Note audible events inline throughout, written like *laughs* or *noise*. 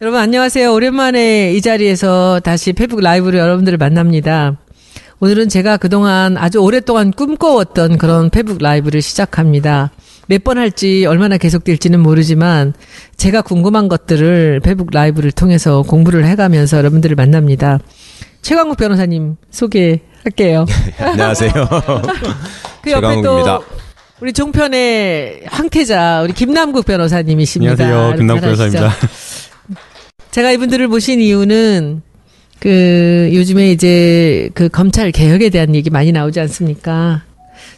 여러분 안녕하세요. 오랜만에 이 자리에서 다시 페북 라이브로 여러분들을 만납니다. 오늘은 제가 그동안 아주 오랫동안 꿈꿔왔던 그런 페북 라이브를 시작합니다. 몇 번 할지 얼마나 계속될지는 모르지만 제가 궁금한 것들을 페북 라이브를 통해서 공부를 해가면서 여러분들을 만납니다. 최광국 변호사님 소개할게요. *laughs* 안녕하세요. *laughs* 그 옆에. 또 우리 종편의 황태자 우리 김남국 변호사님이십니다. 안녕하세요. 김남국? 변호사입니다. 제가 이분들을 모신 이유는 그 요즘에 이제 그 검찰 개혁에 대한 얘기 많이 나오지 않습니까?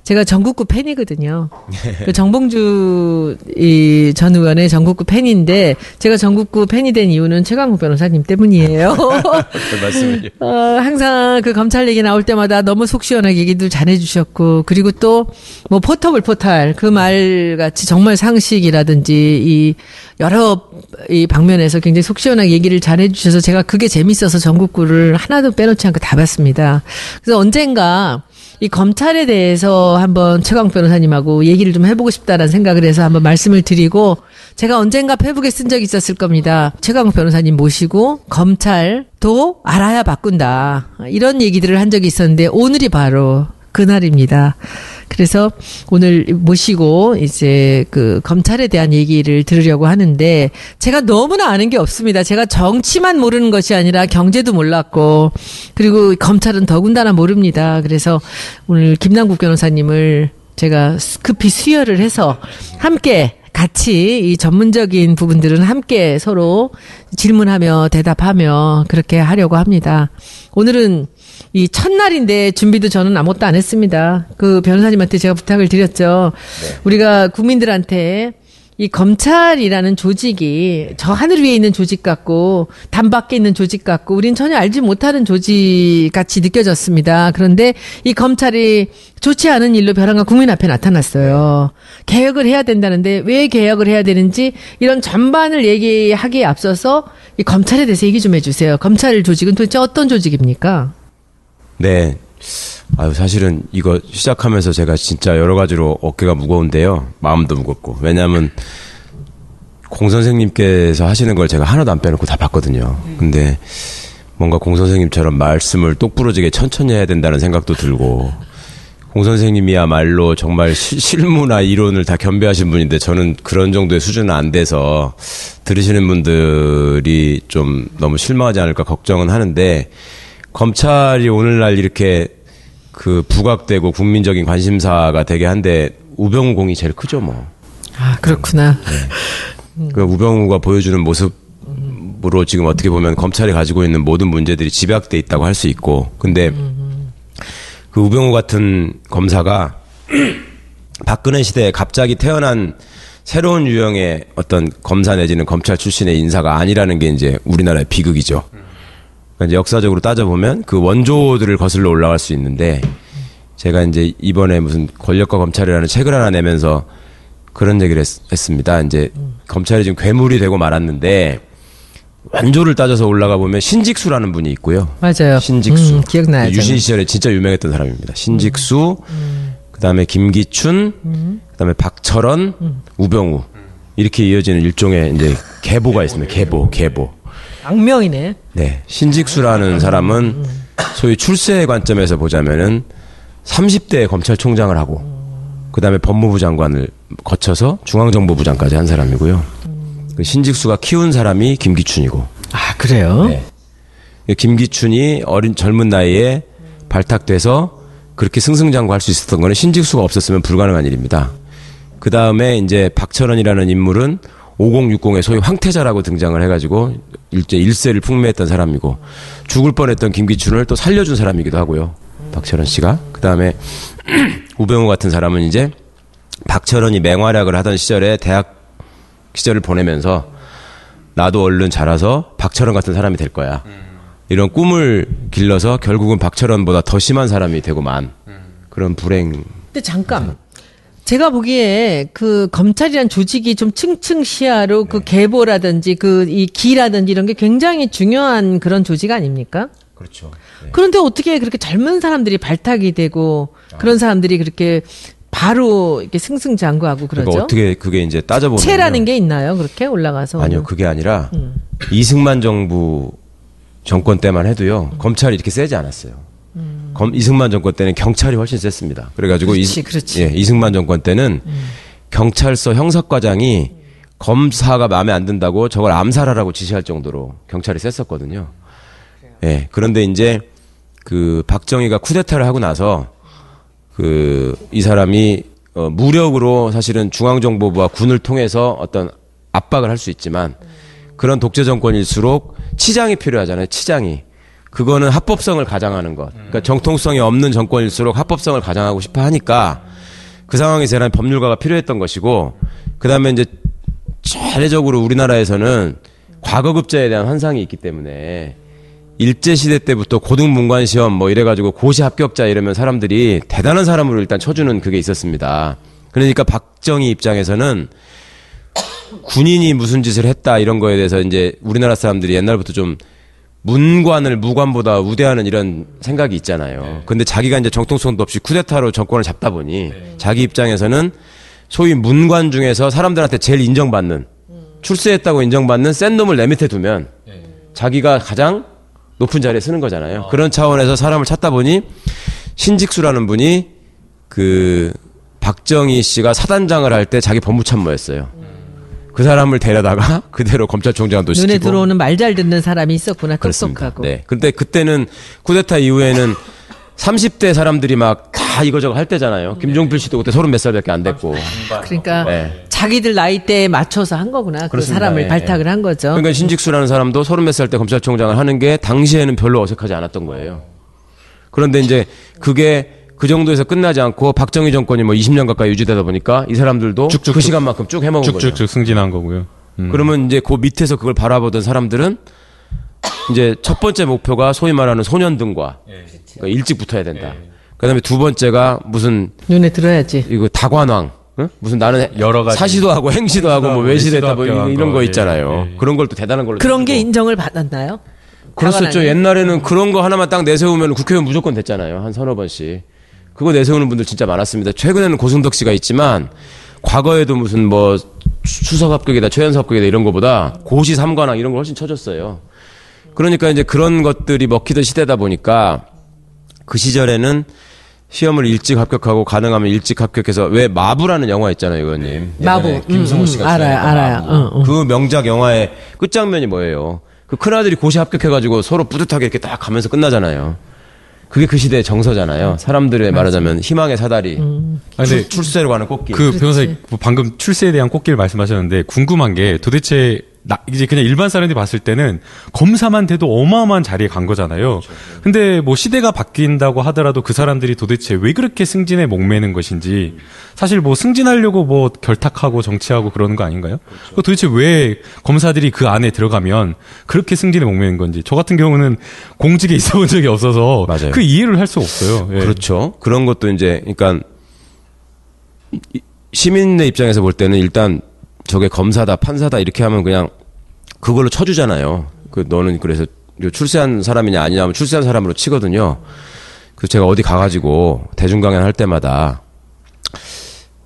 제가 전국구 팬이거든요. *laughs* 그 정봉주 이 전 의원의 전국구 팬인데 제가 전국구 팬이 된 이유는 최강욱 변호사님 때문이에요. *laughs* 그 말씀을요. 어, 항상 그 검찰 얘기 나올 때마다 너무 속 시원하게 얘기도 잘해주셨고, 그리고 또, 뭐, 포터블 포탈, 그 말 같이 정말 상식이라든지, 이, 여러, 이 방면에서 굉장히 속 시원하게 얘기를 잘해주셔서 제가 그게 재밌어서 전국구를 하나도 빼놓지 않고 다 봤습니다. 그래서 언젠가, 이 검찰에 대해서 한번 최강 변호사님하고 얘기를 좀 해보고 싶다라는 생각을 해서 한번 말씀을 드리고 제가 언젠가 페북에 쓴 적이 있었을 겁니다. 최강 변호사님 모시고 검찰도 알아야 바꾼다. 이런 얘기들을 한 적이 있었는데 오늘이 바로 그날입니다. 그래서 오늘 모시고 이제 그 검찰에 대한 얘기를 들으려고 하는데 제가 너무나 아는 게 없습니다. 제가 정치만 모르는 것이 아니라 경제도 몰랐고 그리고 검찰은 더군다나 모릅니다. 그래서 오늘 김남국 변호사님을 제가 급히 수혈을 해서 함께 같이 이 전문적인 부분들은 함께 서로 질문하며 대답하며 그렇게 하려고 합니다. 오늘은 이 첫날인데 준비도 저는 아무것도 안 했습니다. 그 변호사님한테 제가 부탁을 드렸죠. 우리가 국민들한테 이 검찰이라는 조직이 저 하늘 위에 있는 조직 같고 담 밖에 있는 조직 같고 우린 전혀 알지 못하는 조직 같이 느껴졌습니다. 그런데 이 검찰이 좋지 않은 일로 벼랑과 국민 앞에 나타났어요. 개혁을 해야 된다는데 왜 개혁을 해야 되는지 이런 전반을 얘기하기에 앞서서 이 검찰에 대해서 얘기 좀 해주세요. 검찰 조직은 도대체 어떤 조직입니까? 네. 아유, 사실은 이거 시작하면서 제가 진짜 여러 가지로 어깨가 무거운데요. 마음도 무겁고. 왜냐하면 공 선생님께서 하시는 걸 제가 하나도 안 빼놓고 다 봤거든요. 근데 뭔가 공 선생님처럼 말씀을 똑부러지게 천천히 해야 된다는 생각도 들고 공 선생님이야말로 정말 시- 실무나 이론을 다 겸비하신 분인데 저는 그런 정도의 수준은 안 돼서 들으시는 분들이 좀 너무 실망하지 않을까 걱정은 하는데 검찰이 오늘날 이렇게 그 부각되고 국민적인 관심사가 되게 한데 우병우 공이 제일 크죠 뭐. 아 그렇구나. 그 우병우가 보여주는 모습으로 지금 어떻게 보면 검찰이 가지고 있는 모든 문제들이 집약돼 있다고 할 수 있고 근데 그 우병우 같은 검사가 *clears throat* 박근혜 시대에 갑자기 태어난 새로운 유형의 어떤 검사 내지는 검찰 출신의 인사가 아니라는 게 이제 우리나라의 비극이죠. 그러니까 이제 역사적으로 따져보면 그 원조들을 거슬러 올라갈 수 있는데 제가 이제 이번에 무슨 권력과 검찰이라는 책을 하나 내면서 그런 얘기를 했, 습니다 이제 검찰이 지금 괴물이 되고 말았는데 원조를 따져서 올라가 보면 신직수라는 분이 있고요. 맞아요. 신직수. 음, 기억나요. 유신 저는. 시절에 진짜 유명했던 사람입니다. 신직수, 그다음에 김기춘, 그다음에 박철원, 우병우 이렇게 이어지는 일종의 이제 *laughs* 계보가 있습니다. 계보, 계보. 악명이네. 네, 신직수라는 사람은 소위 출세의 관점에서 보자면은 30대 검찰총장을 하고 그다음에 법무부 장관을 거쳐서 중앙정보부 장까지 한 사람이고요. 그 신직수가 키운 사람이 김기춘이고 아 그래요? 네. 김기춘이 어린 젊은 나이에 발탁돼서 그렇게 승승장구할 수 있었던 거는 신직수가 없었으면 불가능한 일입니다. 그 다음에 이제 박철원이라는 인물은 5060의 소위 황태자라고 등장을 해가지고 일제 일세를 풍미했던 사람이고 죽을 뻔했던 김기춘을 또 살려준 사람이기도 하고요. 박철원 씨가 그 다음에 *clears throat* 우병우 같은 사람은 이제 박철원이 맹활약을 하던 시절에 대학 시절을 보내면서 나도 얼른 자라서 박철원 같은 사람이 될 거야. 이런 꿈을 길러서 결국은 박철원보다 더 심한 사람이 되고만 그런 불행. 근데 잠깐. 제가 보기에 그 검찰이란 조직이 좀 층층 시야로 그 계보라든지 그 이 기라든지 이런 게 굉장히 중요한 그런 조직 아닙니까? 그렇죠. 그런데 어떻게 그렇게 젊은 사람들이 발탁이 되고 그런 사람들이 그렇게 바로 이렇게 승승장구하고 그러니까 그러죠? 어떻게 그게 이제 따져보면 체라는 게 있나요? 그렇게 올라가서 아니요 그게 아니라 음. 이승만 정부 정권 때만 해도요 검찰이 이렇게 세지 않았어요. 검, 이승만 정권 때는 경찰이 훨씬 셌습니다. 그래가지고 음. 그렇지, 이, 그렇지. 음. 예, 이승만 정권 때는 경찰서 형사과장이 검사가 마음에 안 든다고 저걸 암살하라고 지시할 정도로 경찰이 셌었거든요. 예, 그런데 이제 그 박정희가 쿠데타를 하고 나서 그 이 사람이 어, 무력으로 사실은 중앙정보부와 군을 통해서 어떤 압박을 할 수 있지만 그런 독재 정권일수록 치장이 필요하잖아요. 치장이. 그거는 합법성을 가장하는 것. 그러니까 정통성이 없는 정권일수록 합법성을 가장하고 싶어 하니까 그 상황에서 대한 법률가가 필요했던 것이고 그다음에 이제 차례적으로 우리나라에서는 과거급제에 대한 환상이 있기 때문에 일제 시대 때부터 고등문관 시험 뭐 이래가지고 고시 합격자 이러면 사람들이 대단한 사람으로 일단 쳐주는 그게 있었습니다. 그러니까 박정희 입장에서는 군인이 무슨 짓을 했다 이런 거에 대해서 이제 우리나라 사람들이 옛날부터 좀 문관을 무관보다 우대하는 이런 생각이 있잖아요. 근데 자기가 이제 정통성도 없이 쿠데타로 정권을 잡다 보니 자기 입장에서는 소위 문관 중에서 사람들한테 제일 인정받는 출세했다고 인정받는 센 놈을 내 밑에 두면 자기가 가장 높은 자리에 쓰는 거잖아요. 그런 차원에서 사람을 찾다 보니 신직수라는 분이 그 박정희 씨가 사단장을 할 때 자기 법무참모였어요. 그 사람을 데려다가 *laughs* 그대로 검찰총장도 시키고 눈에 들어오는 말 잘 듣는 사람이 있었구나. 똑똑하고. 네. 근데 그때는 쿠데타 이후에는 30대 사람들이 막 다 이거저거 할 때잖아요. 김종필 씨도 그때 서른 몇 살밖에 안 됐고. 그러니까 네. 자기들 나이대에 맞춰서 한 거구나. 그 그렇습니다. 사람을 예, 발탁을 한 거죠. 그러니까 신직수라는 사람도 서른 몇 살 때 검찰총장을 하는 게 당시에는 별로 어색하지 않았던 거예요. 그런데 이제 그게 그 정도에서 끝나지 않고 박정희 정권이 뭐 20년 가까이 유지되다 보니까 이 사람들도 쭉쭉쭉. 그 시간만큼 쭉 해먹은 거죠. 쭉쭉쭉 승진한 거고요. 음. 그러면 이제 그 밑에서 그걸 바라보던 사람들은 이제 첫 번째 목표가 소위 말하는 소년등과 그러니까 일찍 붙어야 된다. 그다음에 두 번째가 무슨 눈에 들어야지. 이거 다관왕 응? 무슨 나는 여러 가지. 사시도 하고 행시도 하고 뭐 하고 외시됐다 뭐 외시도 이런, 거 거, 있잖아요. 예, 예. 그런 걸 또 대단한 걸로 그런 게. 인정을 받았나요? 그렇었죠. 옛날에는 그런 거 하나만 딱 내세우면 국회의원 무조건 됐잖아요. 한 서너 번씩. 그거 내세우는 분들 진짜 많았습니다. 최근에는 고승덕 씨가 있지만 과거에도 무슨 뭐 추석 합격이다, 최연소 합격이다 이런 거보다 고시 삼관왕 이런 걸 훨씬 쳐줬어요. 그러니까 이제 그런 것들이 먹히던 시대다 보니까 그 시절에는 시험을 일찍 합격하고 가능하면 일찍 합격해서 왜 마부라는 영화 있잖아요, 의원님. 마부. 예전에 김승호 음, 음. 씨가 알아요, 출연했던 알아요. 마부. 어, 어. 그 명작 영화의 끝장면이 뭐예요? 그 큰아들이 고시 합격해가지고 서로 뿌듯하게 이렇게 딱 가면서 끝나잖아요. 그게 그 시대의 정서잖아요. 사람들의 말하자면 희망의 사다리. 아, 근데 출, 세로 가는 꽃길. 그 변호사님 뭐 방금 출세에 대한 꽃길 말씀하셨는데 궁금한 게 도대체 나, 이제 그냥 일반 사람들이 봤을 때는 검사만 돼도 어마어마한 자리에 간 거잖아요. 근데 뭐 시대가 바뀐다고 하더라도 그 사람들이 도대체 왜 그렇게 승진에 목매는 것인지 사실 뭐 승진하려고 뭐 결탁하고 정치하고 그러는 거 아닌가요? 그 도대체 왜 검사들이 그 안에 들어가면 그렇게 승진에 목매는 건지 저 같은 경우는 공직에 *laughs* 있어 본 적이 없어서 맞아요. 그 이해를 할수 없어요. 예. 그렇죠. 그런 것도 이제, 그러니까 이- 시민의 입장에서 볼 때는 일단 저게 검사다, 판사다 이렇게 하면 그냥 그걸로 쳐주잖아요. 그 너는 그래서 출세한 사람이냐 아니냐 하면 출세한 사람으로 치거든요. 그래서 제가 어디 가가지고 대중 강연 할 때마다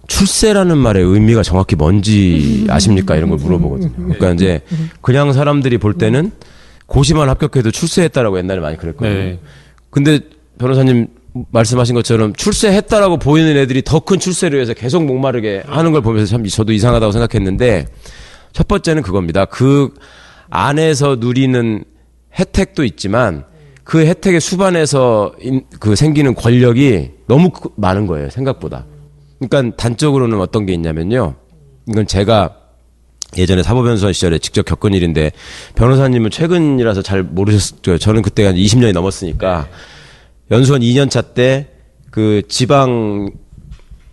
출세라는 말의 의미가 정확히 뭔지 *laughs* 아십니까? 이런 걸 물어보거든요. 그러니까 이제 그냥 사람들이 볼 때는 고시만 합격해도 출세했다라고 옛날에 많이 그랬거든요. 네. 근데 변호사님 말씀하신 것처럼 출세했다라고 보이는 애들이 더 큰 출세를 위해서 계속 목마르게 하는 걸 보면서 참 저도 이상하다고 생각했는데 첫 번째는 그겁니다. 그 안에서 누리는 혜택도 있지만 그 혜택의 수반에서 인- 그 생기는 권력이 너무 크- 많은 거예요. 생각보다. 그러니까 단적으로는 어떤 게 있냐면요. 이건 제가 예전에 사법연수원 시절에 직접 겪은 일인데 변호사님은 최근이라서 잘 모르셨죠. 저는 그때 한 20년이 넘었으니까 연수원 2년차 때 그 지방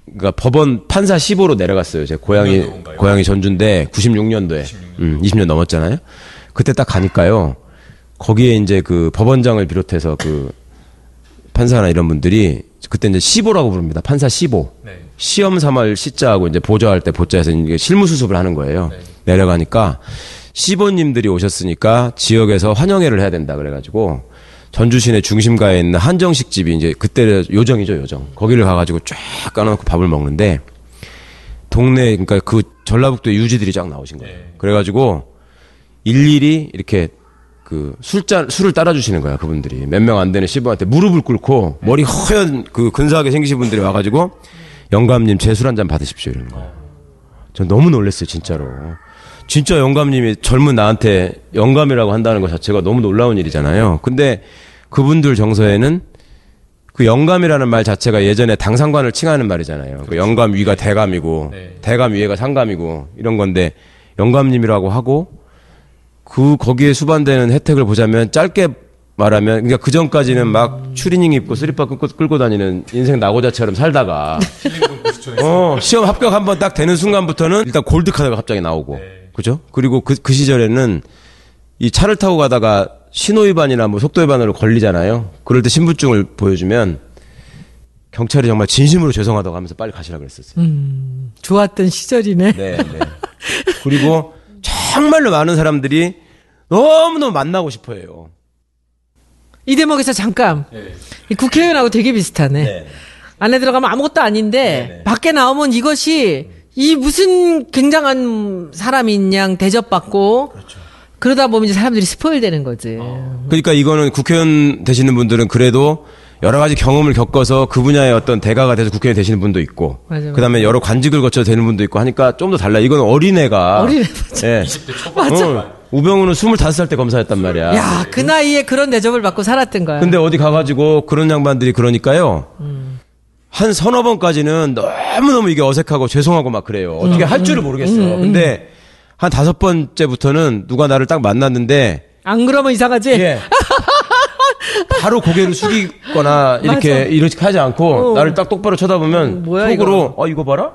그러니까 법원 판사 15로 내려갔어요. 제 고향이 고향이 전주인데 96년도에 음, 20년 넘었잖아요. 그때 딱 가니까요. 거기에 이제 그 법원장을 비롯해서 그 판사나 이런 분들이 그때 이제 15라고 부릅니다. 판사 15. 시험 삼할 시자하고 이제 보조할 때 보자에서 이게 실무 수습을 하는 거예요. 내려가니까 시보님들이 오셨으니까 지역에서 환영회를 해야 된다 그래가지고 전주 시내 중심가에 있는 한정식 집이 이제 그때 요정이죠 요정 거기를 가가지고 쫙 까놓고 밥을 먹는데 동네 그러니까 그 전라북도 유지들이 쫙 나오신 거예요. 그래가지고 일일이 이렇게 그 술잔 술을 따라주시는 거야 그분들이 몇 명 안 되는 시부한테 무릎을 꿇고 머리 허연 그 근사하게 생기신 분들이 와가지고 영감님 제 술 한 잔 받으십시오 이러는 거야. 전 너무 놀랐어요 진짜로. 진짜 영감님이 젊은 나한테 영감이라고 한다는 것 자체가 너무 놀라운 일이잖아요. 근데 그분들 정서에는 그 영감이라는 말 자체가 예전에 당상관을 칭하는 말이잖아요. 그 영감 위가 대감이고 네. 대감 위에가 상감이고 이런 건데 영감님이라고 하고 그 거기에 수반되는 혜택을 보자면 짧게 말하면 그러니까 그 전까지는 막 추리닝 입고 쓰리빠 끌고, 끌고 다니는 인생 낙오자처럼 살다가 *laughs* 어 시험 합격 한번 딱 되는 순간부터는 일단 골드 카드가 갑자기 나오고 그죠? 그리고 그, 그 시절에는 이 차를 타고 가다가 신호 위반이나 뭐 속도 위반으로 걸리잖아요. 그럴 때 신분증을 보여주면 경찰이 정말 진심으로 죄송하다고 하면서 빨리 가시라 그랬었어요. 좋았던 시절이네. 네, 네. 그리고 정말로 많은 사람들이 너무너무 만나고 싶어 해요. 이 대목에서 잠깐 이 국회의원하고 되게 비슷하네. 네. 안에 들어가면 아무것도 아닌데 밖에 나오면 이것이 이 무슨 굉장한 사람인 양 대접받고 그러다 보면 이제 사람들이 스포일 되는 거지. 그러니까 이거는 국회의원 되시는 분들은 그래도 여러 가지 경험을 겪어서 그 분야의 어떤 대가가 돼서 국회의원 되시는 분도 있고, 맞아, 맞아. 그다음에 여러 관직을 거쳐 되는 분도 있고 하니까 좀 더 달라. 이건 어린애가 어린애 예. 20대 초반. 우병우는 25살 때 검사했단 말이야. 야, 그 나이에 그런 대접을 받고 살았던 거야. 근데 어디 가가지고 그런 양반들이 그러니까요. 한 서너 번까지는 너무너무 이게 어색하고 죄송하고 막 그래요. 어떻게 할 줄을 모르겠어. 근데 한 다섯 번째부터는 누가 나를 딱 만났는데 안 그러면 이상하지? 예. *laughs* 바로 고개를 숙이거나 이렇게 맞아. 이렇게 하지 않고 어. 나를 딱 똑바로 쳐다보면 뭐야, 속으로 어 이거 봐라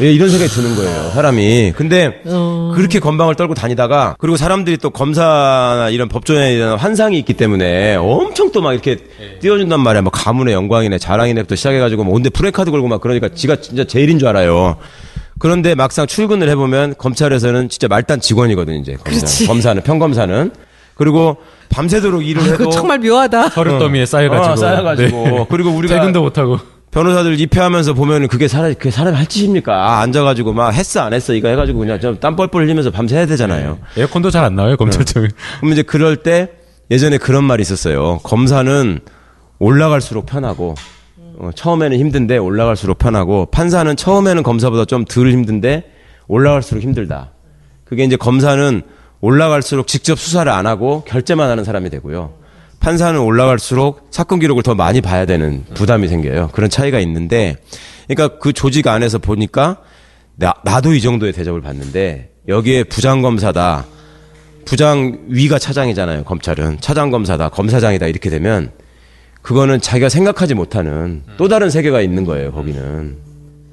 예, 이런 생각이 드는 거예요 사람이 근데 어. 그렇게 건방을 떨고 다니다가 그리고 사람들이 또 검사나 이런 법조인에 대한 환상이 있기 때문에 엄청 또 막 이렇게 띄워준단 말이야 뭐 가문의 영광이네 자랑이네부터 시작해가지고 뭐 온데 플래카드 걸고 막 그러니까 지가 진짜 제일인 줄 알아요 그런데 막상 출근을 해보면 검찰에서는 진짜 말단 직원이거든 이제 검사, 그렇지. 검사는 평검사는 그리고 밤새도록 일을 해도 그거 정말 묘하다. 서류 더미에 쌓여가지고. 어, 쌓여가지고. 네. *laughs* 그리고 우리가 퇴근도 못하고. 변호사들 입회하면서 보면은 그게 사람 그게 사람이 할 짓입니까? 아, 앉아가지고 막 했어 안 했어 이거 해가지고 그냥 좀땀 뻘뻘 흘리면서 밤새 해야 되잖아요. 에어컨도 잘 안 나와요, 검찰청은. 그럼 이제 그럴 때 예전에 그런 말이 있었어요. 검사는 올라갈수록 편하고 어, 처음에는 힘든데 올라갈수록 편하고 판사는 처음에는 검사보다 좀 덜 힘든데 올라갈수록 힘들다. 그게 이제 검사는 올라갈수록 직접 수사를 안 하고 결재만 하는 사람이 되고요. 판사는 올라갈수록 사건 기록을 더 많이 봐야 되는 부담이 생겨요. 그런 차이가 있는데, 그러니까 그 조직 안에서 보니까 나, 나도 이 정도의 대접을 받는데 여기에 부장검사다. 부장 위가 차장이잖아요. 검찰은 차장 검사다, 검사장이다 이렇게 되면 그거는 자기가 생각하지 못하는 또 다른 세계가 있는 거예요. 거기는.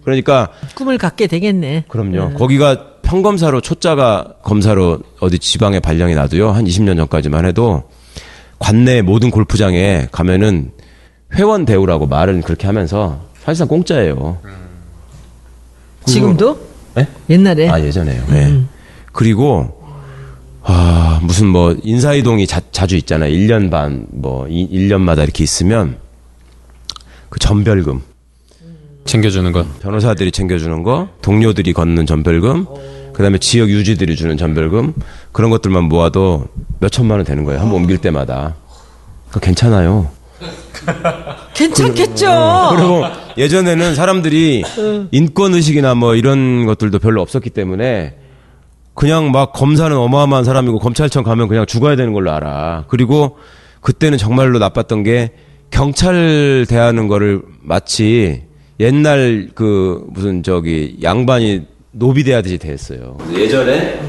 그러니까 꿈을 갖게 되겠네. 그럼요. 거기가 평검사로 초짜가 검사로 어디 지방에 발령이 나도요. 한 20년 전까지만 해도 관내 모든 골프장에 가면은 회원 대우라고 말은 그렇게 하면서 사실상 공짜예요. 지금도? 네? 옛날에. 아 예전에요. 네. 그리고 아 무슨 뭐 인사 이동이 자, 자주 있잖아요. 1년 반 뭐 1년마다 이렇게 있으면 그 전별금 챙겨주는 건. 변호사들이 챙겨주는 거, 동료들이 걷는 전별금, 그다음에 지역 유지들이 주는 전별금 그런 것들만 모아도 몇 천만 원 되는 거예요. 한번 옮길 때마다. 그 괜찮아요. *laughs* 괜찮겠죠. 그리고 예전에는 사람들이 인권 의식이나 뭐 이런 것들도 별로 없었기 때문에 그냥 막 검사는 어마어마한 사람이고 검찰청 가면 그냥 죽어야 되는 걸로 알아. 그리고 그때는 정말로 나빴던 게 경찰 대하는 거를 마치 옛날 그 무슨 저기 양반이 노비 대하듯이 대했어요. 예전에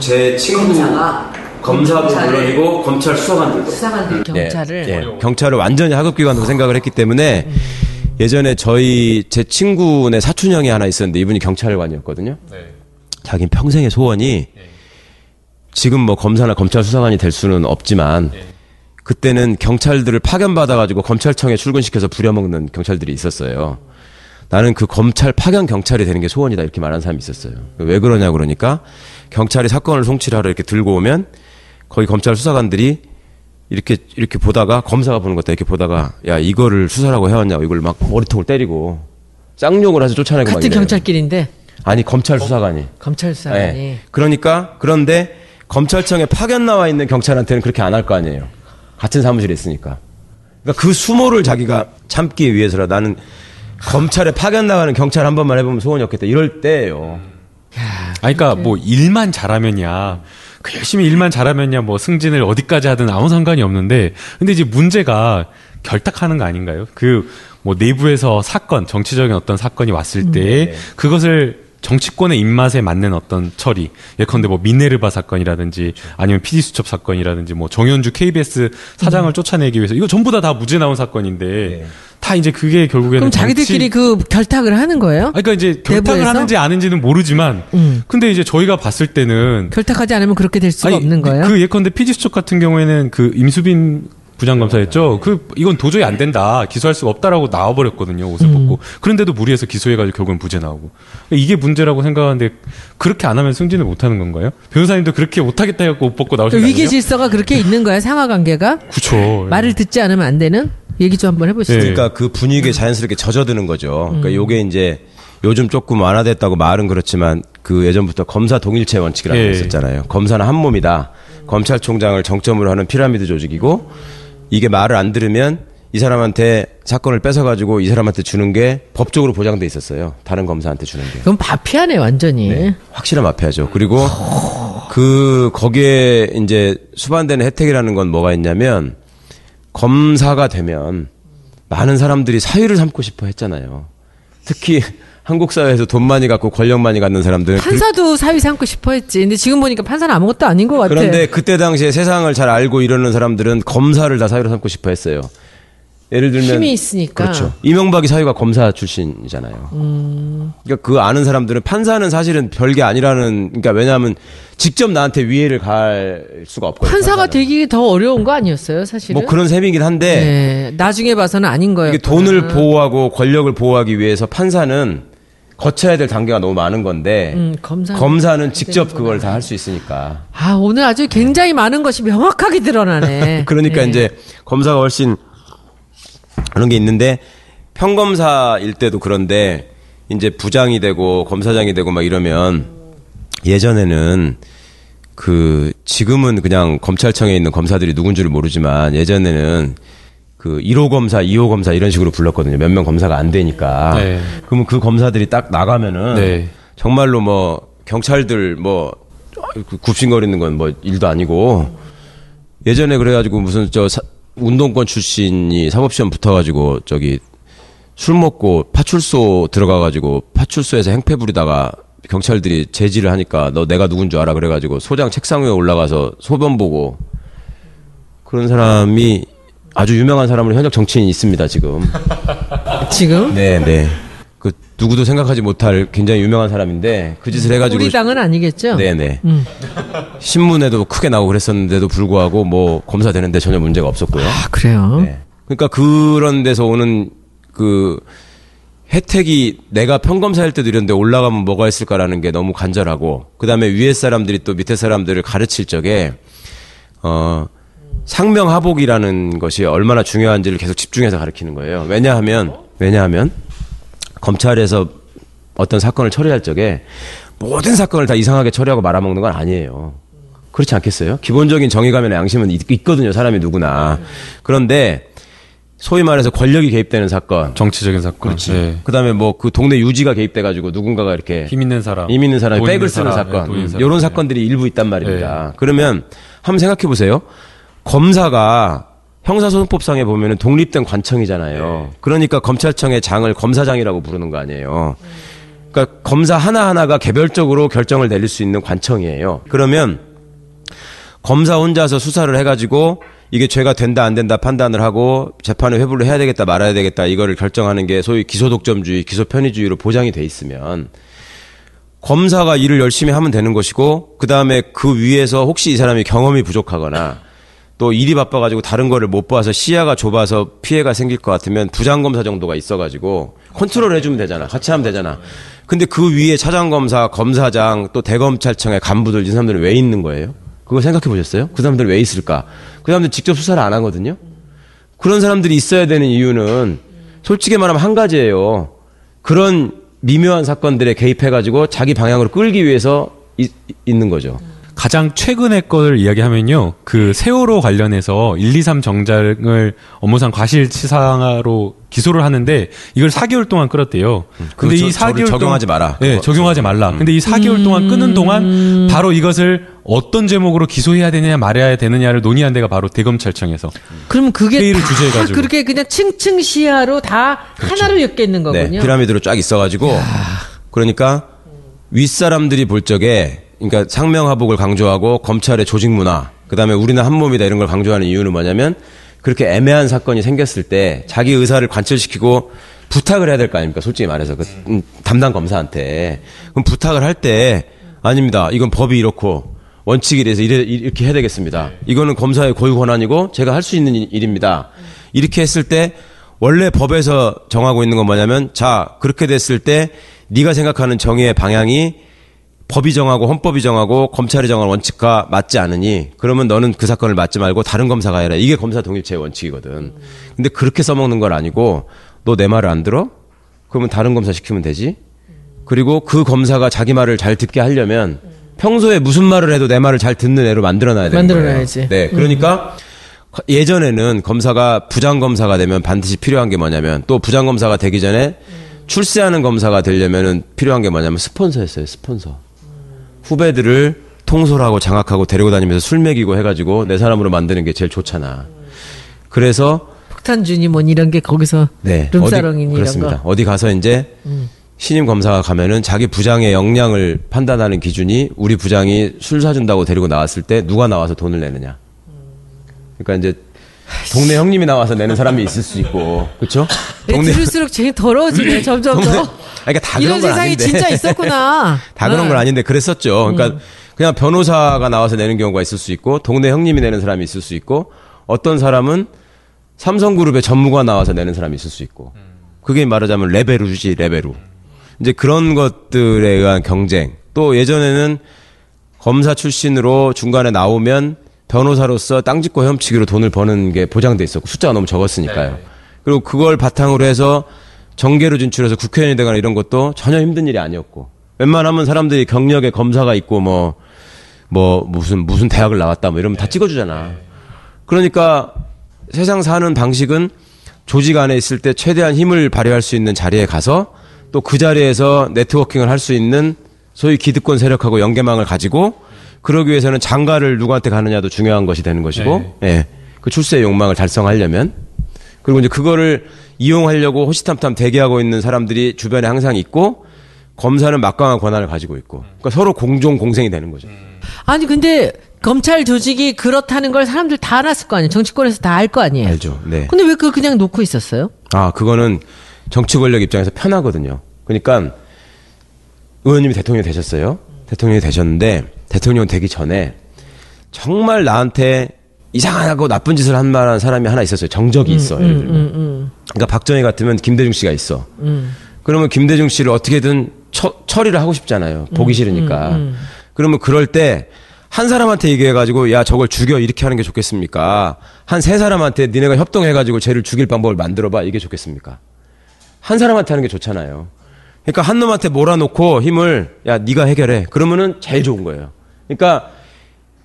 제 친구 검사가 검사도 물론이고 검찰 수사관들도. 수사관들 예, 경찰을. 예, 경찰을 완전히 하급기관으로 생각을 했기 때문에 예전에 저희 제 친구네 사촌 형이 하나 있었는데 이분이 경찰관이었거든요. 자긴 평생의 소원이 지금 뭐 검사나 검찰 수사관이 될 수는 없지만 그때는 경찰들을 파견받아가지고 검찰청에 출근시켜서 부려먹는 경찰들이 있었어요. 나는 그 검찰 파견 경찰이 되는 게 소원이다 이렇게 말하는 사람이 있었어요. 왜 그러냐 그러니까 경찰이 사건을 송치하러 이렇게 들고 오면 거기 검찰 수사관들이 이렇게 이렇게 보다가 검사가 보는 것다 이렇게 보다가 야 이거를 수사라고 해왔냐고 이걸 막 머리통을 때리고 쌍욕을 해서 쫓아내고 막 같은. 경찰끼리인데 아니 검찰 수사관이. 검찰 수사관이 예. 그러니까 그런데 검찰청에 파견 나와 있는 경찰한테는 그렇게 안 할 거 아니에요. 같은 사무실에 있으니까. 그러니까 그 수모를 자기가 참기 위해서라 나는 검찰에 파견 나가는 경찰 한 번만 해보면 소원이 없겠다. 이럴 때예요. 아니, 그러니까 뭐 일만 잘하면야 그 열심히 일만 잘하면야 뭐 승진을 어디까지 하든 아무 상관이 없는데 근데 이제 문제가 결탁하는 거 아닌가요? 그 뭐 내부에서 사건 정치적인 어떤 사건이 왔을 때 그것을 정치권의 입맛에 맞는 어떤 처리 예컨대 뭐 미네르바 사건이라든지 아니면 PD 수첩 사건이라든지 뭐 정현주 KBS 사장을 쫓아내기 위해서 이거 전부 다 다 무죄 나온 사건인데 다 이제 그게 결국에는 그럼 자기들끼리 그 결탁을 하는 거예요? 아니, 그러니까 이제 결탁을 내부에서? 하는지 아닌지는 모르지만 음. 근데 이제 저희가 봤을 때는 결탁하지 않으면 그렇게 될 수가 아니, 없는 거예요? 그 예컨대 피지 수첩 같은 경우에는 그 임수빈 부장검사였죠. 그 이건 도저히 안 된다. 기소할 수가 없다라고 나와버렸거든요. 옷을 음. 벗고. 그런데도 무리해서 기소해가지고 결국은 무죄 나오고. 이게 문제라고 생각하는데 그렇게 안 하면 승진을 못 하는 건가요? 변호사님도 그렇게 못하겠다 해갖고 옷 벗고 그 나오신 거 위계? 질서가 그렇게 있는 거야 상하 관계가 그쵸. 말을 듣지 않으면 안 되는 얘기 좀 한번 해보시죠. 네. 그러니까 그 분위기에 자연스럽게 젖어드는 거죠. 그러니까 요게 이제 요즘 조금 완화됐다고 말은 그렇지만 그 예전부터 검사 동일체 원칙이라는 게 예. 있었잖아요. 검사는 한 몸이다. 검찰총장을 정점으로 하는 피라미드 조직이고 이게 말을 안 들으면 이 사람한테 사건을 뺏어가지고 이 사람한테 주는 게 법적으로 보장돼 있었어요. 다른 검사한테 주는 게. 그럼 마피아네 완전히. 네. 확실한 마피아죠. 그리고 그 거기에 이제 수반되는 혜택이라는 건 뭐가 있냐면 검사가 되면 많은 사람들이 사유를 삼고 싶어 했잖아요. 특히 한국 사회에서 돈 많이 갖고 권력 많이 갖는 사람들은 그- 판사도 사위 삼고 싶어했지. 근데 지금 보니까 판사는 아무것도 아닌 것 같아. 그런데 그때 당시에 세상을 잘 알고 이러는 사람들은 검사를 다 사유로 삼고 싶어 했어요. 예를 들면 힘이 있으니까. 그렇죠. 이명박이 사유가 검사 출신이잖아요. 음. 그러니까 그 아는 사람들은 판사는 사실은 별게 아니라는 그러니까 왜냐하면 직접 나한테 위해를 갈 수가 없거든요. 판사가 판사는. 되기 더 어려운 거 아니었어요, 사실은? 뭐 그런 셈이긴 한데 네. 나중에 봐서는 아닌 거예요. 돈을 보호하고 권력을 보호하기 위해서 판사는 거쳐야 될 단계가 너무 많은 건데 음, 검사는 검사는 직접 그걸 다 할 수 있으니까 아, 오늘 아주 굉장히 많은 것이 명확하게 드러나네. *laughs* 그러니까 네. 이제 검사가 훨씬 그런 게 있는데 평검사일 때도 그런데 이제 부장이 되고 검사장이 되고 막 이러면 예전에는 그 지금은 그냥 검찰청에 있는 검사들이 누군지를 모르지만 예전에는 그 1호 검사, 2호 검사 이런 식으로 불렀거든요. 몇 명 검사가 안 되니까. 네. 그러면 그 검사들이 딱 나가면은 네. 정말로 뭐 경찰들 뭐 굽신거리는 건 뭐 일도 아니고 예전에 그래가지고 무슨 저 사- 운동권 출신이 사법시험 붙어가지고 저기 술 먹고 파출소 들어가가지고 파출소에서 행패 부리다가 경찰들이 제지를 하니까 너 내가 누군 줄 알아 그래가지고 소장 책상 위에 올라가서 소변 보고 그런 사람이 아주 유명한 사람으로 현역 정치인이 있습니다 지금. *laughs* 지금 네, 네. 그 누구도 생각하지 못할 굉장히 유명한 사람인데 그 짓을 해가지고 우리 당은 아니겠죠? 네, 네. 음. 신문에도 크게 나오고 그랬었는데도 불구하고 뭐 검사 되는데 전혀 문제가 없었고요. 아, 그래요. 네. 그러니까 그런 데서 오는 그 혜택이 내가 평검사일 때도 이런데 올라가면 뭐가 있을까라는 게 너무 간절하고 그 다음에 위에 사람들이 또 밑에 사람들을 가르칠 적에 어 상명하복이라는 것이 얼마나 중요한지를 계속 집중해서 가르치는 거예요. 왜냐하면 왜냐하면 검찰에서 어떤 사건을 처리할 적에 모든 사건을 다 이상하게 처리하고 말아먹는 건 아니에요. 그렇지 않겠어요? 기본적인 정의감이나 양심은 있, 있거든요. 사람이 누구나. 그런데 소위 말해서 권력이 개입되는 사건. 정치적인 사건. 네. 그다음에 뭐 그 동네 유지가 개입돼가지고 누군가가 이렇게 힘 있는 사람. 힘 있는 사람이 돈 백을 쓰는 사람, 사건. 네, 사람. 이런 네. 사건들이 일부 있단 말입니다. 그러면 한번 생각해 보세요. 검사가 형사소송법상에 보면은 독립된 관청이잖아요. 그러니까 검찰청의 장을 검사장이라고 부르는 거 아니에요. 그러니까 검사 하나하나가 개별적으로 결정을 내릴 수 있는 관청이에요. 그러면 검사 혼자서 수사를 해가지고 이게 죄가 된다 안 된다 판단을 하고 재판을 회부를 해야 되겠다 말아야 되겠다 이거를 결정하는 게 소위 기소독점주의, 기소편의주의로 보장이 돼 있으면 검사가 일을 열심히 하면 되는 것이고 그 다음에 그 위에서 혹시 이 사람이 경험이 부족하거나 또 일이 바빠가지고 다른 거를 못 봐서 시야가 좁아서 피해가 생길 것 같으면 부장검사 정도가 있어가지고 컨트롤 해주면 되잖아. 같이 하면 되잖아. 근데 그 위에 차장검사, 검사장, 또 대검찰청의 간부들 이 사람들은 왜 있는 거예요? 그거 생각해 보셨어요? 그 사람들 왜 있을까? 그 사람들 직접 수사를 안 하거든요? 그런 사람들이 있어야 되는 이유는 솔직히 말하면 한 가지예요. 그런 미묘한 사건들에 개입해가지고 자기 방향으로 끌기 위해서 이- 있는 거죠. 가장 최근의 거를 이야기하면요. 그 세월호 관련해서 1, 2, 3 정장을 업무상 과실치사로 기소를 하는데 이걸 4개월 동안 끌었대요. 근데 그거 이 저- 저를 4개월 적용하지 마라. 네, 그거. 적용하지 말라. 근데 이 4개월 동안 끄는 동안 바로 이것을 어떤 제목으로 기소해야 되느냐 말아야 되느냐를 논의한 데가 바로 대검찰청에서 그럼 그게 회의를 다 주재해가지고. 그렇게 그냥 층층 시야로 다 하나로 엮여 있는 거군요. 네, 피라미드로 쫙 있어 가지고 그러니까 윗사람들이 볼 적에 그러니까 상명하복을 강조하고 검찰의 조직 문화 그다음에 우리는 한 몸이다 이런 걸 강조하는 이유는 뭐냐면 그렇게 애매한 사건이 생겼을 때 자기 의사를 관철시키고 부탁을 해야 될 거 아닙니까? 솔직히 말해서. 그 음, 담당 검사한테. 그럼 부탁을 할 때 아닙니다. 이건 법이 이렇고 원칙에 대해서 이래, 이렇게 해야 되겠습니다. 이거는 검사의 고유 권한이고 제가 할 수 있는 일- 일입니다. 이렇게 했을 때 원래 법에서 정하고 있는 건 뭐냐면 자 그렇게 됐을 때 네가 생각하는 정의의 방향이 법이 정하고 헌법이 정하고 검찰이 정한 원칙과 맞지 않으니 그러면 너는 그 사건을 맡지 말고 다른 검사가 해라 이게 검사 독립체의 원칙이거든 근데 그렇게 써먹는 건 아니고 너 내 말을 안 들어 그러면 다른 검사 시키면 되지 그리고 그 검사가 자기 말을 잘 듣게 하려면 평소에 무슨 말을 해도 내 말을 잘 듣는 애로 만들어놔야 되는 거예요. 만들어놔야지. 네, 그러니까 예전에는 검사가 부장 검사가 되면 반드시 필요한 게 뭐냐면 또 부장 검사가 되기 전에 출세하는 검사가 되려면은 필요한 게 뭐냐면 스폰서였어요. 스폰서. 후배들을 통솔하고 장악하고 데리고 다니면서 술 먹이고 해가지고 내 사람으로 만드는 게 제일 좋잖아. 그래서 폭탄주니 뭐 이런 게 거기서 네. 룸사롱이니 어디, 이런 그렇습니다. 거. 어디 가서 이제 신임 검사가 가면은 자기 부장의 역량을 판단하는 기준이 우리 부장이 술 사준다고 데리고 나왔을 때 누가 나와서 돈을 내느냐. 그러니까 이제 동네 형님이 나와서 내는 사람이 있을 수 있고, 그렇죠? 네, 들을수록 제일 더러워지네 점점 동네, 더. 그러니까 다 이런 그런 건 세상이 아닌데. 진짜 있었구나. *laughs* 다 그런 건 어. 아닌데 그랬었죠. 그러니까 그냥 변호사가 나와서 내는 경우가 있을 수 있고 동네 형님이 내는 사람이 있을 수 있고 어떤 사람은 삼성그룹의 전무가 나와서 내는 사람이 있을 수 있고 그게 말하자면 레벨루지 레벨루. 이제 그런 것들에 의한 경쟁. 또 예전에는 검사 출신으로 중간에 나오면 변호사로서 땅 짓고 헤엄치기로 돈을 버는 게 보장돼 있었고 숫자가 너무 적었으니까요. 그리고 그걸 바탕으로 해서 정계로 진출해서 국회의원이 되거나 이런 것도 전혀 힘든 일이 아니었고 웬만하면 사람들이 경력에 검사가 있고 뭐, 뭐 무슨 무슨 대학을 나왔다 뭐 이러면 다 찍어주잖아. 그러니까 세상 사는 방식은 조직 안에 있을 때 최대한 힘을 발휘할 수 있는 자리에 가서 또 그 자리에서 네트워킹을 할 수 있는 소위 기득권 세력하고 연계망을 가지고 그러기 위해서는 장가를 누구한테 가느냐도 중요한 것이 되는 것이고, 예. 그 출세의 욕망을 달성하려면. 그리고 이제 그거를 이용하려고 호시탐탐 대기하고 있는 사람들이 주변에 항상 있고, 검사는 막강한 권한을 가지고 있고. 그러니까 서로 공종 공생이 되는 거죠. 아니 근데 검찰 조직이 그렇다는 걸 사람들 다 알았을 거 아니에요. 정치권에서 다 알 거 아니에요. 알죠. 네. 근데 왜 그걸 그냥 놓고 있었어요? 아, 그거는 정치 권력 입장에서 편하거든요. 그러니까 의원님이 대통령이 되셨어요. 대통령이 되셨는데 대통령 되기 전에 정말 나한테 이상하고 나쁜 짓을 한 만한 사람이 하나 있었어요. 정적이 있어. 예를 들면. 그러니까 박정희 같으면 김대중 씨가 있어. 그러면 김대중 씨를 어떻게든 처, 처리를 하고 싶잖아요. 보기 싫으니까. 그러면 그럴 때 한 사람한테 얘기해가지고 야 저걸 죽여 이렇게 하는 게 좋겠습니까? 한 세 사람한테 니네가 협동해가지고 쟤를 죽일 방법을 만들어봐 이게 좋겠습니까? 한 사람한테 하는 게 좋잖아요. 그러니까 한 놈한테 몰아놓고 힘을 야 네가 해결해. 그러면은 제일 좋은 거예요. 그러니까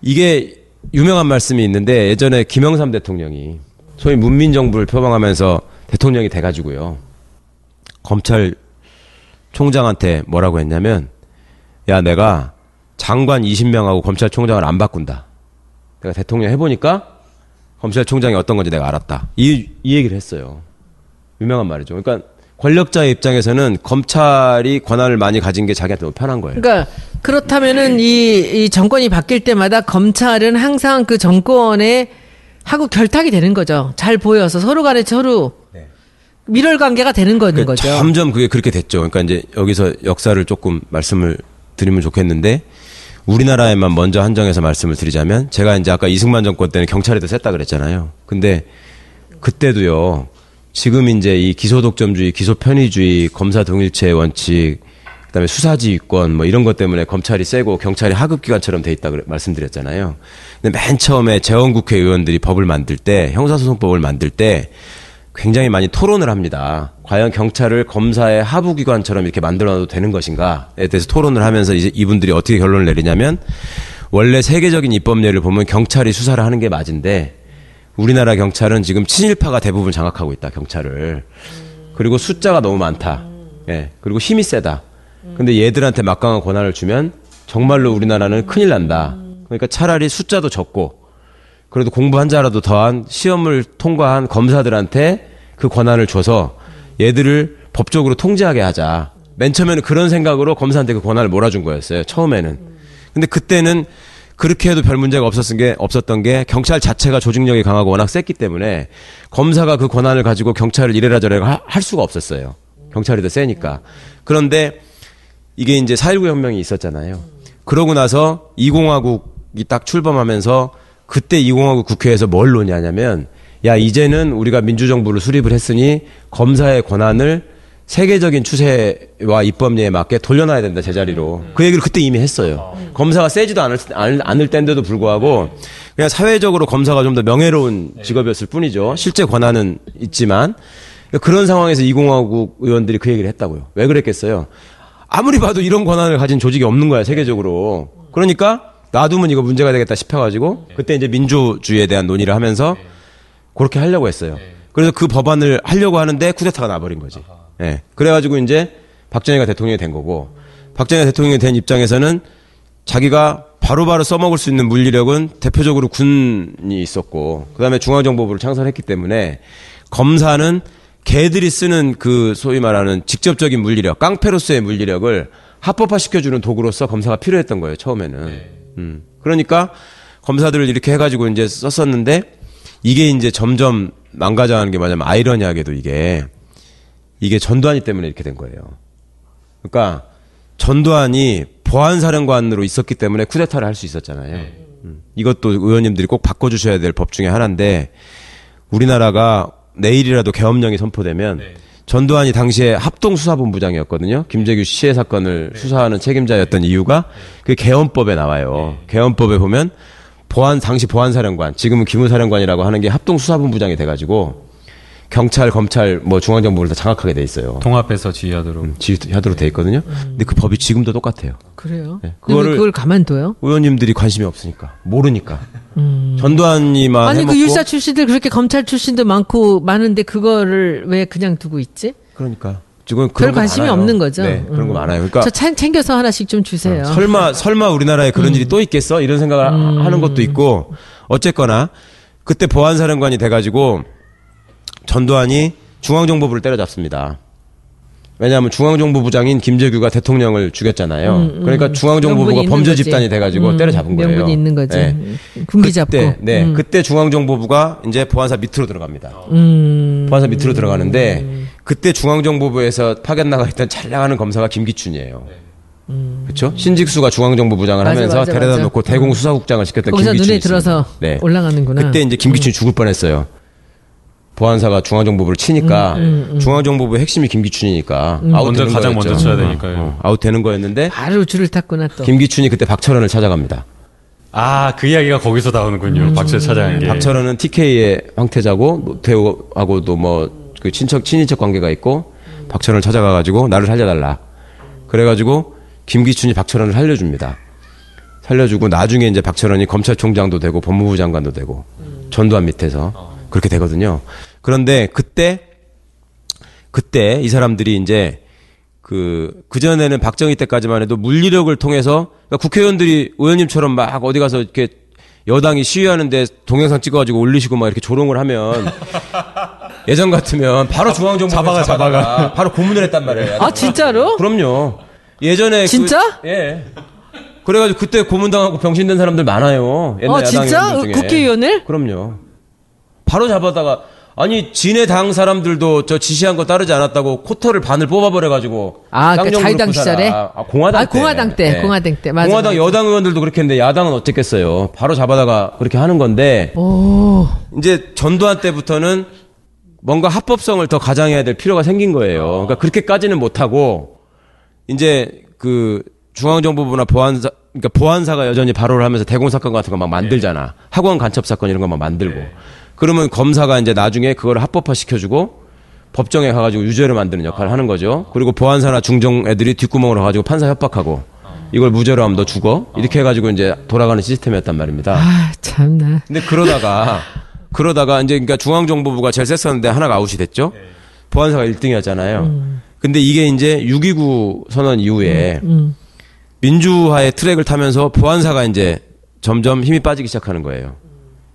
이게 유명한 말씀이 있는데 예전에 김영삼 대통령이 소위 문민 정부를 표방하면서 대통령이 돼가지고요. 검찰 총장한테 뭐라고 했냐면 야 내가 장관 20명하고 검찰총장을 안 바꾼다. 내가 대통령 해보니까 검찰총장이 어떤 건지 내가 알았다. 이, 이 얘기를 했어요. 유명한 말이죠. 그러니까 권력자의 입장에서는 검찰이 권한을 많이 가진 게 자기한테 너무 편한 거예요. 그러니까 그렇다면은 이, 이 정권이 바뀔 때마다 검찰은 항상 그 정권에 하고 결탁이 되는 거죠. 잘 보여서 서로 간에 서로 밀월 관계가 되는 거는 그러니까 거죠. 점점 그게 그렇게 됐죠. 그러니까 이제 여기서 역사를 조금 말씀을 드리면 좋겠는데 우리나라에만 먼저 한정해서 말씀을 드리자면 제가 이제 아까 이승만 정권 때는 경찰이 더 셌다 그랬잖아요. 근데 그때도요. 지금 이제 이 기소 독점주의, 기소 편의주의, 검사 동일체 원칙, 그다음에 수사지휘권 뭐 이런 것 때문에 검찰이 세고 경찰이 하급 기관처럼 돼 있다 고 말씀드렸잖아요. 근데 맨 처음에 재원 국회 의원들이 법을 만들 때 형사소송법을 만들 때 굉장히 많이 토론을 합니다. 과연 경찰을 검사의 하부 기관처럼 이렇게 만들어놔도 되는 것인가에 대해서 토론을 하면서 이제 이분들이 어떻게 결론을 내리냐면 원래 세계적인 입법례를 보면 경찰이 수사를 하는 게 맞은데 우리나라 경찰은 지금 친일파가 대부분 장악하고 있다 경찰을 그리고 숫자가 너무 많다. 예 그리고 힘이 세다. 근데 얘들한테 막강한 권한을 주면 정말로 우리나라는 큰일 난다. 그러니까 차라리 숫자도 적고 그래도 공부 한 자라도 더한 시험을 통과한 검사들한테 그 권한을 줘서 얘들을 법적으로 통제하게 하자. 맨 처음에는 그런 생각으로 검사한테 그 권한을 몰아준 거였어요. 처음에는. 근데 그때는 그렇게 해도 별 문제가 없었던 게 없었던 게 경찰 자체가 조직력이 강하고 워낙 셌기 때문에 검사가 그 권한을 가지고 경찰을 이래라 저래라 할 수가 없었어요. 경찰이 더 세니까. 그런데 이게 이제 4.19 혁명이 있었잖아요. 그러고 나서 2공화국이 딱 출범하면서 그때 2공화국 국회에서 뭘 논의하냐면 야 이제는 우리가 민주정부를 수립을 했으니 검사의 권한을 세계적인 추세와 입법례에 맞게 돌려놔야 된다 제자리로 그 얘기를 그때 이미 했어요. 검사가 세지도 않을 않을 때인데도 불구하고 그냥 사회적으로 검사가 좀 더 명예로운 직업이었을 뿐이죠. 실제 권한은 있지만 그런 상황에서 2공화국 의원들이 그 얘기를 했다고요. 왜 그랬겠어요? 아무리 봐도 이런 권한을 가진 조직이 없는 거야 세계적으로. 그러니까 놔두면 이거 문제가 되겠다 싶어가지고 그때 이제 민주주의에 대한 논의를 하면서 그렇게 하려고 했어요. 그래서 그 법안을 하려고 하는데 쿠데타가 나버린 거지. 예. 네. 그래가지고 이제 박정희가 대통령이 된 거고 박정희가 대통령이 된 입장에서는 자기가 바로바로 바로 써먹을 수 있는 물리력은 대표적으로 군이 있었고 그다음에 중앙정보부를 창설했기 때문에 검사는 개들이 쓰는 그 소위 말하는 직접적인 물리력, 깡패로서의 물리력을 합법화 시켜주는 도구로서 검사가 필요했던 거예요 처음에는. 네. 음. 그러니까 검사들을 이렇게 해가지고 이제 썼었는데 이게 이제 점점 망가져가는 게 뭐냐면 아이러니하게도 이게 이게 전두환이 때문에 이렇게 된 거예요. 그러니까 전두환이 보안사령관으로 있었기 때문에 쿠데타를 할 수 있었잖아요. 네. 음. 이것도 의원님들이 꼭 바꿔주셔야 될 법 중에 하나인데 우리나라가 내일이라도 계엄령이 선포되면 네. 전두환이 당시에 합동수사본부장이었거든요. 김재규 시해 사건을 네. 수사하는 책임자였던 이유가 그 계엄법에 나와요. 네. 계엄법에 보면 보안 당시 보안사령관, 지금은 기무사령관이라고 하는 게 합동수사본부장이 돼가지고 경찰, 검찰, 뭐 중앙정보를 다 장악하게 돼 있어요. 통합해서 지휘하도록 음, 지휘하도록 돼 있거든요. 음. 근데 그 법이 지금도 똑같아요. 그래요? 네. 그거를 그걸 가만둬요? 의원님들이 관심이 없으니까 모르니까. 음. 전두환이만 아니 그 해먹고, 그 율사 출신들 그렇게 검찰 출신도 많고 많은데 그거를 왜 그냥 두고 있지? 그러니까. 지금 별 관심이 많아요. 없는 거죠. 네, 그런 거 음. 많아요. 그러니까 저 챙겨서 하나씩 좀 주세요. 어, 설마 설마 우리나라에 그런 음. 일이 또 있겠어? 이런 생각을 음. 하는 것도 있고 어쨌거나 그때 보안사령관이 돼가지고 전두환이 중앙정보부를 때려잡습니다. 왜냐하면 중앙정보부장인 김재규가 대통령을 죽였잖아요. 음, 음. 그러니까 중앙정보부가 범죄 집단이 돼가지고 음, 때려잡은 거예요. 명분이 있는 거지. 네. 군기 잡고. 그때, 네, 음. 그때 중앙정보부가 이제 보안사 밑으로 들어갑니다. 음. 보안사 밑으로 들어가는데 그때 중앙정보부에서 파견 나가 있던 잘 나가는 검사가 김기춘이에요. 음. 그렇죠? 신직수가 중앙정보부장을 맞아, 하면서 맞아, 데려다 맞아. 놓고 대공수사국장을 시켰던 김기춘이 눈에 들어서 네. 올라가는구나. 그때 이제 김기춘이 죽을 뻔했어요. 보안사가 중앙정보부를 치니까 음, 음, 음. 중앙정보부 핵심이 김기춘이니까 음. 아웃 되는 가장 거였죠. 먼저 쳐야 되니까요. 어, 아웃 되는 거였는데 바로 줄을 탔구나 또. 김기춘이 그때 박철원을 찾아갑니다. 아, 그 이야기가 거기서 나오는군요. 음. 박철 찾아간 게. 박철원은 TK의 황태자고 노태우하고도 뭐 그 친척 친인척 관계가 있고 박철원을 찾아가 가지고 나를 살려달라. 그래 가지고 김기춘이 박철원을 살려줍니다. 살려주고 나중에 이제 박철원이 검찰총장도 되고 법무부 장관도 되고 전두환 밑에서 그렇게 되거든요. 그런데 그때 그때 이 사람들이 이제 그 그전에는 박정희 때까지만 해도 물리력을 통해서 그러니까 국회의원들이 의원님처럼 막 어디 가서 이렇게 여당이 시위하는데 동영상 찍어가지고 올리시고 막 이렇게 조롱을 하면 *laughs* 예전 같으면 바로 중앙정부 잡아가 잡아가 바로 고문을 했단 말이에요. 아 진짜로? 그럼요. 예전에 진짜? 그, 예. 그래가지고 그때 고문당하고 병신된 사람들 많아요. 옛날 아, 진짜? 중에. 국회의원을? 그럼요. 바로 잡아다가 아니 진해 당 사람들도 저 지시한 거 따르지 않았다고 코터를 반을 뽑아버려가지고 아, 그 쌍용그룹 자유당. 시절에? 아, 공화당 아, 때 공화당 때, 네. 공화당 때. 맞아, 공화당 맞아. 여당 의원들도 그렇게 했는데 야당은 어쨌겠어요 바로 잡아다가 그렇게 하는 건데 오. 이제 전두환 때부터는 뭔가 합법성을 더 가장해야 될 필요가 생긴 거예요. 그러니까 그렇게까지는 못하고 이제 그 중앙정보부나 보안사 그러니까 보안사가 여전히 바로를 하면서 대공 사건 같은 거 막 만들잖아. 학원 간첩 사건 이런 거 막 만들고. 그러면 검사가 이제 나중에 그거를 합법화 시켜주고 법정에 가가지고 유죄를 만드는 역할을 하는 거죠. 그리고 보안사나 중정 애들이 뒷구멍으로 가지고 판사 협박하고 이걸 무죄로 하면 너 죽어 이렇게 해가지고 이제 돌아가는 시스템이었단 말입니다. 아, 참나. 근데 그러다가 그러다가 이제 그러니까 중앙정보부가 제일 셌었는데 하나가 아웃이 됐죠. 보안사가 1등이었잖아요. 근데 이게 이제 6.29 선언 이후에 민주화의 트랙을 타면서 보안사가 이제 점점 힘이 빠지기 시작하는 거예요.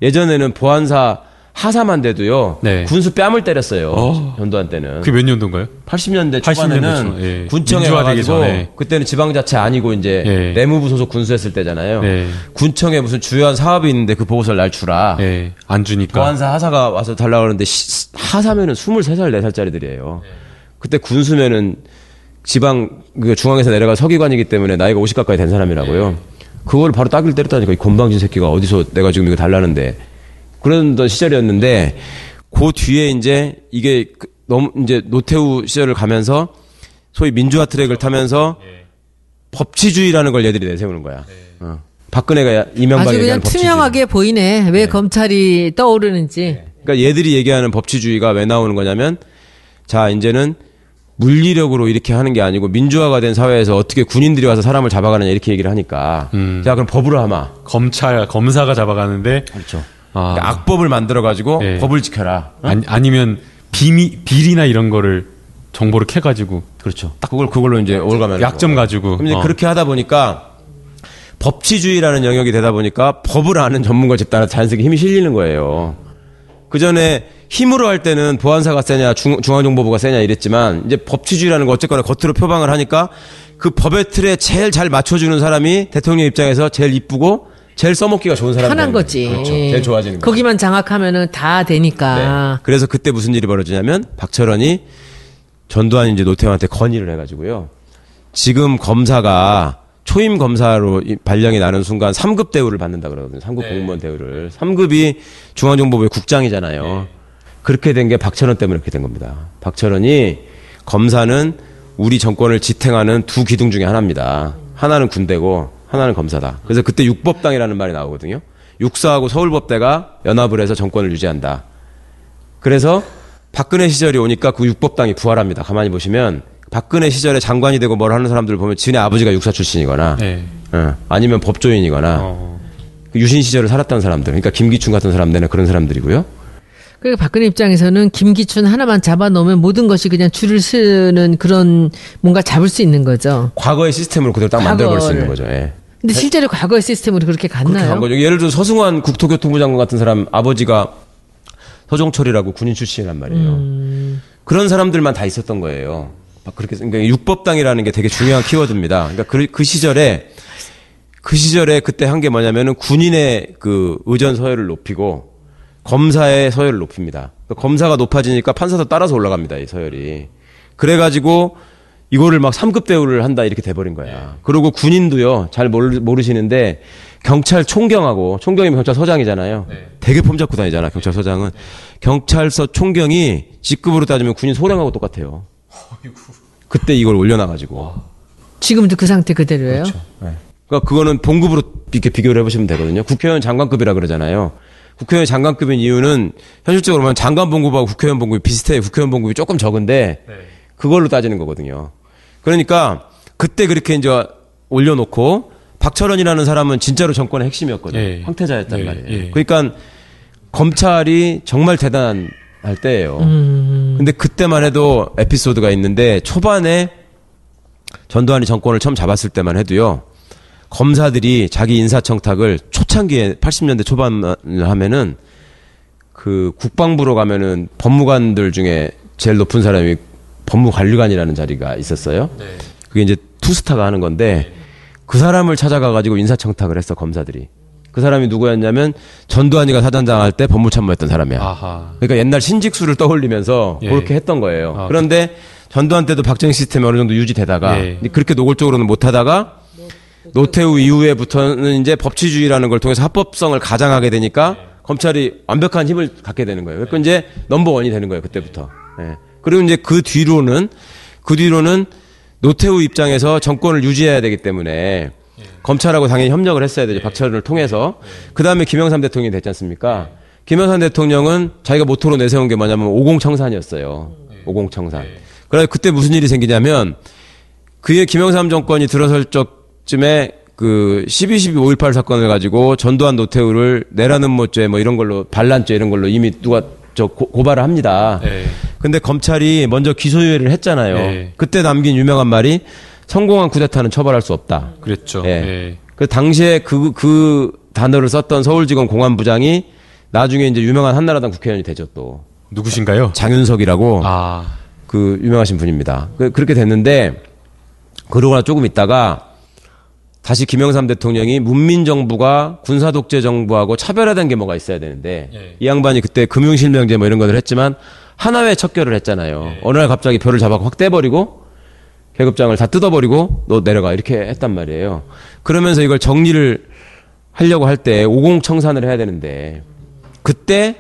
예전에는 보안사 하사만 돼도요. 네. 군수 뺨을 때렸어요. 어. 전두환 때는. 그게 몇 년도인가요? 80년대 80년대 초반에는 초, 예. 군청에 전에. 그때는 지방자치 아니고 이제 예. 내무부 소속 군수했을 때잖아요. 네. 군청에 무슨 주요한 사업이 있는데 그 보고서를 날 주라. 예, 안 주니까. 보안사 하사가 와서 달라고 그러는데 시- 하사면은 23살, 4살짜리들이에요. 그때 군수면은 지방 그 중앙에서 내려가 서기관이기 때문에 나이가 50 가까이 된 사람이라고요. 그걸 바로 따귀를 때렸다니까 이 건방진 새끼가 어디서 내가 지금 이거 달라는데 그런 시절이었는데 그 뒤에 이제 이게 그- 너무 이제 노태우 시절을 가면서 소위 민주화 트랙을 타면서 법치주의라는 걸 얘들이 내세우는 거야. 어. 박근혜가 이명박이 아주 그냥 얘기하는 법치주의. 투명하게 보이네. 왜 검찰이 떠오르는지. 그러니까 얘들이 얘기하는 법치주의가 왜 나오는 거냐면 자 이제는 물리력으로 이렇게 하는 게 아니고 민주화가 된 사회에서 어떻게 군인들이 와서 사람을 잡아가느냐 이렇게 얘기를 하니까 음. 자 그럼 법으로 하마 검찰, 검사가 잡아가는데. 그렇죠 아, 악법을 만들어 가지고 예. 법을 지켜라 아니, 아니면 비미, 비리나 이런 거를 정보를 캐 가지고 그렇죠 딱 그걸 그걸로 이제 올가면 약점 가지고. 이제 어. 그렇게 하다 보니까 법치주의라는 영역이 되다 보니까 법을 아는 전문가 집단한테 자연스럽게 힘이 실리는 거예요. 그 전에 힘으로 할 때는 보안사가 세냐 중, 중앙정보부가 세냐 이랬지만 이제 법치주의라는 거 어쨌거나 겉으로 표방을 하니까 그 법의 틀에 제일 잘 맞춰주는 사람이 대통령 입장에서 제일 이쁘고 제일 써먹기가 좋은 사람이 편한 되는 거지. 그렇죠. 제일 좋아지는 거죠. 거기만 장악하면은 다 되니까. 네. 그래서 그때 무슨 일이 벌어지냐면 박철원이 전두환 이제 노태우한테 건의를 해가지고요. 지금 검사가 초임 검사로 이 발령이 나는 순간 3급 대우를 받는다 그러거든요. 3급 공무원 대우를. 3급이 중앙정보부의 국장이잖아요. 그렇게 된 게 박철원 때문에 그렇게 된 겁니다. 박철원이 검사는 우리 정권을 지탱하는 두 기둥 중에 하나입니다. 하나는 군대고 하나는 검사다. 그래서 그때 육법당이라는 말이 나오거든요. 육사하고 서울법대가 연합을 해서 정권을 유지한다. 그래서 박근혜 시절이 오니까 그 육법당이 부활합니다. 가만히 보시면 박근혜 시절에 장관이 되고 뭘 하는 사람들 보면 지네 아버지가 육사 출신이거나 네. 어, 아니면 법조인이거나 어. 그 유신 시절을 살았던 사람들. 그러니까 김기춘 같은 사람들은 그런 사람들이고요. 그리고 박근혜 입장에서는 김기춘 하나만 잡아놓으면 모든 것이 그냥 줄을 서는 그런 뭔가 잡을 수 있는 거죠. 과거의 시스템으로 그대로 딱 만들어버릴 수 있는. 거죠. 예. 근데 실제로 과거의 시스템으로 그렇게 그렇게 갔나요? 간 거죠. 예를 들어 서승환 국토교통부 장관 같은 사람 아버지가 서종철이라고 군인 출신이란 말이에요. 그런 사람들만 다 있었던 거예요. 막 그렇게 그러니까 육법당이라는 게 되게 중요한 키워드입니다. 그러니까 그, 그 시절에 그 시절에 그때 한 게 뭐냐면은 군인의 그 의전 서열을 높이고 검사의 서열을 높입니다. 그러니까 검사가 높아지니까 판사도 따라서 올라갑니다. 이 서열이. 그래가지고 이거를 막 3급 대우를 한다 이렇게 돼버린 거야. 그리고 군인도요 잘 모르, 모르시는데 경찰 총경하고 총경이면 경찰서장이잖아요. 되게 폼 잡고 다니잖아 경찰서장은 경찰서 총경이 직급으로 따지면 군인 소령하고 똑같아요. 그때 이걸 올려놔가지고. 지금도 그 상태 그대로예요. 그러니까 그거는 봉급으로 이렇게 비교를 해보시면 되거든요. 국회의원 장관급이라 그러잖아요. 국회의원 장관급인 이유는 현실적으로 보면 장관 봉급하고 국회의원 봉급이 비슷해요. 국회의원 봉급이 조금 적은데 그걸로 따지는 거거든요. 그러니까 그때 그렇게 이제 올려놓고 박철원이라는 사람은 진짜로 정권의 핵심이었거든요. 예. 황태자였단 예, 말이에요. 예. 그러니까 검찰이 정말 대단한 할 때예요. 근데 그때만 해도 에피소드가 있는데 초반에 전두환이 정권을 처음 잡았을 때만 해도요. 검사들이 자기 인사청탁을 초창기에 80년대 초반을 하면은 그 국방부로 가면은 법무관들 중에 제일 높은 사람이 법무관리관이라는 자리가 있었어요. 그게 이제 투스타가 하는 건데 그 사람을 찾아가 가지고 인사청탁을 했어 검사들이. 그 사람이 누구였냐면 전두환이가 사단장 할 때 법무참모했던 사람이야. 아하. 그러니까 옛날 신직수를 떠올리면서 예. 그렇게 했던 거예요. 아, 그런데 전두환 때도 박정희 시스템이 어느 정도 유지되다가 예. 그렇게 노골적으로는 못하다가 노태우 이후에부터는 이제 법치주의라는 걸 통해서 합법성을 가장하게 되니까 검찰이 완벽한 힘을 갖게 되는 거예요. 그러니까 이제 넘버 원이 되는 거예요. 그때부터. 예. 그리고 이제 그 뒤로는 그 뒤로는 노태우 입장에서 정권을 유지해야 되기 때문에 검찰하고 당연히 협력을 했어야 되죠. 박철을 통해서. 그 다음에 김영삼 대통령이 됐지 않습니까? 김영삼 대통령은 자기가 모토로 내세운 게 뭐냐면 오공청산이었어요. 오공청산. 그래서 그때 무슨 일이 생기냐면 그의 김영삼 정권이 들어설 적 쯤에 그 12, 12, 5.18 사건을 가지고 전두환 노태우를 내라는 못죄 뭐 이런 걸로 반란죄 이런 걸로 이미 누가 저 고, 고발을 합니다. 네. 근데 검찰이 먼저 기소유예를 했잖아요. 네. 그때 남긴 유명한 말이 성공한 쿠데타는 처벌할 수 없다. 그랬죠. 예. 예. 그 당시에 그, 그 단어를 썼던 서울지검 공안부장이 나중에 이제 유명한 한나라당 국회의원이 되죠 또. 누구신가요? 장윤석이라고 아, 그 유명하신 분입니다. 그, 그렇게 됐는데 그러고 나 조금 있다가 다시 김영삼 대통령이 문민정부가 군사독재 정부하고 차별화된 게 뭐가 있어야 되는데 예. 이 양반이 그때 금융실명제 뭐 이런 것을 했지만 하나회 척결을 했잖아요. 어느 날 갑자기 표를 잡아갖고 확 떼버리고 계급장을 다 뜯어버리고 너 내려가 이렇게 했단 말이에요. 그러면서 이걸 정리를 하려고 할 때 오공청산을 해야 되는데 그때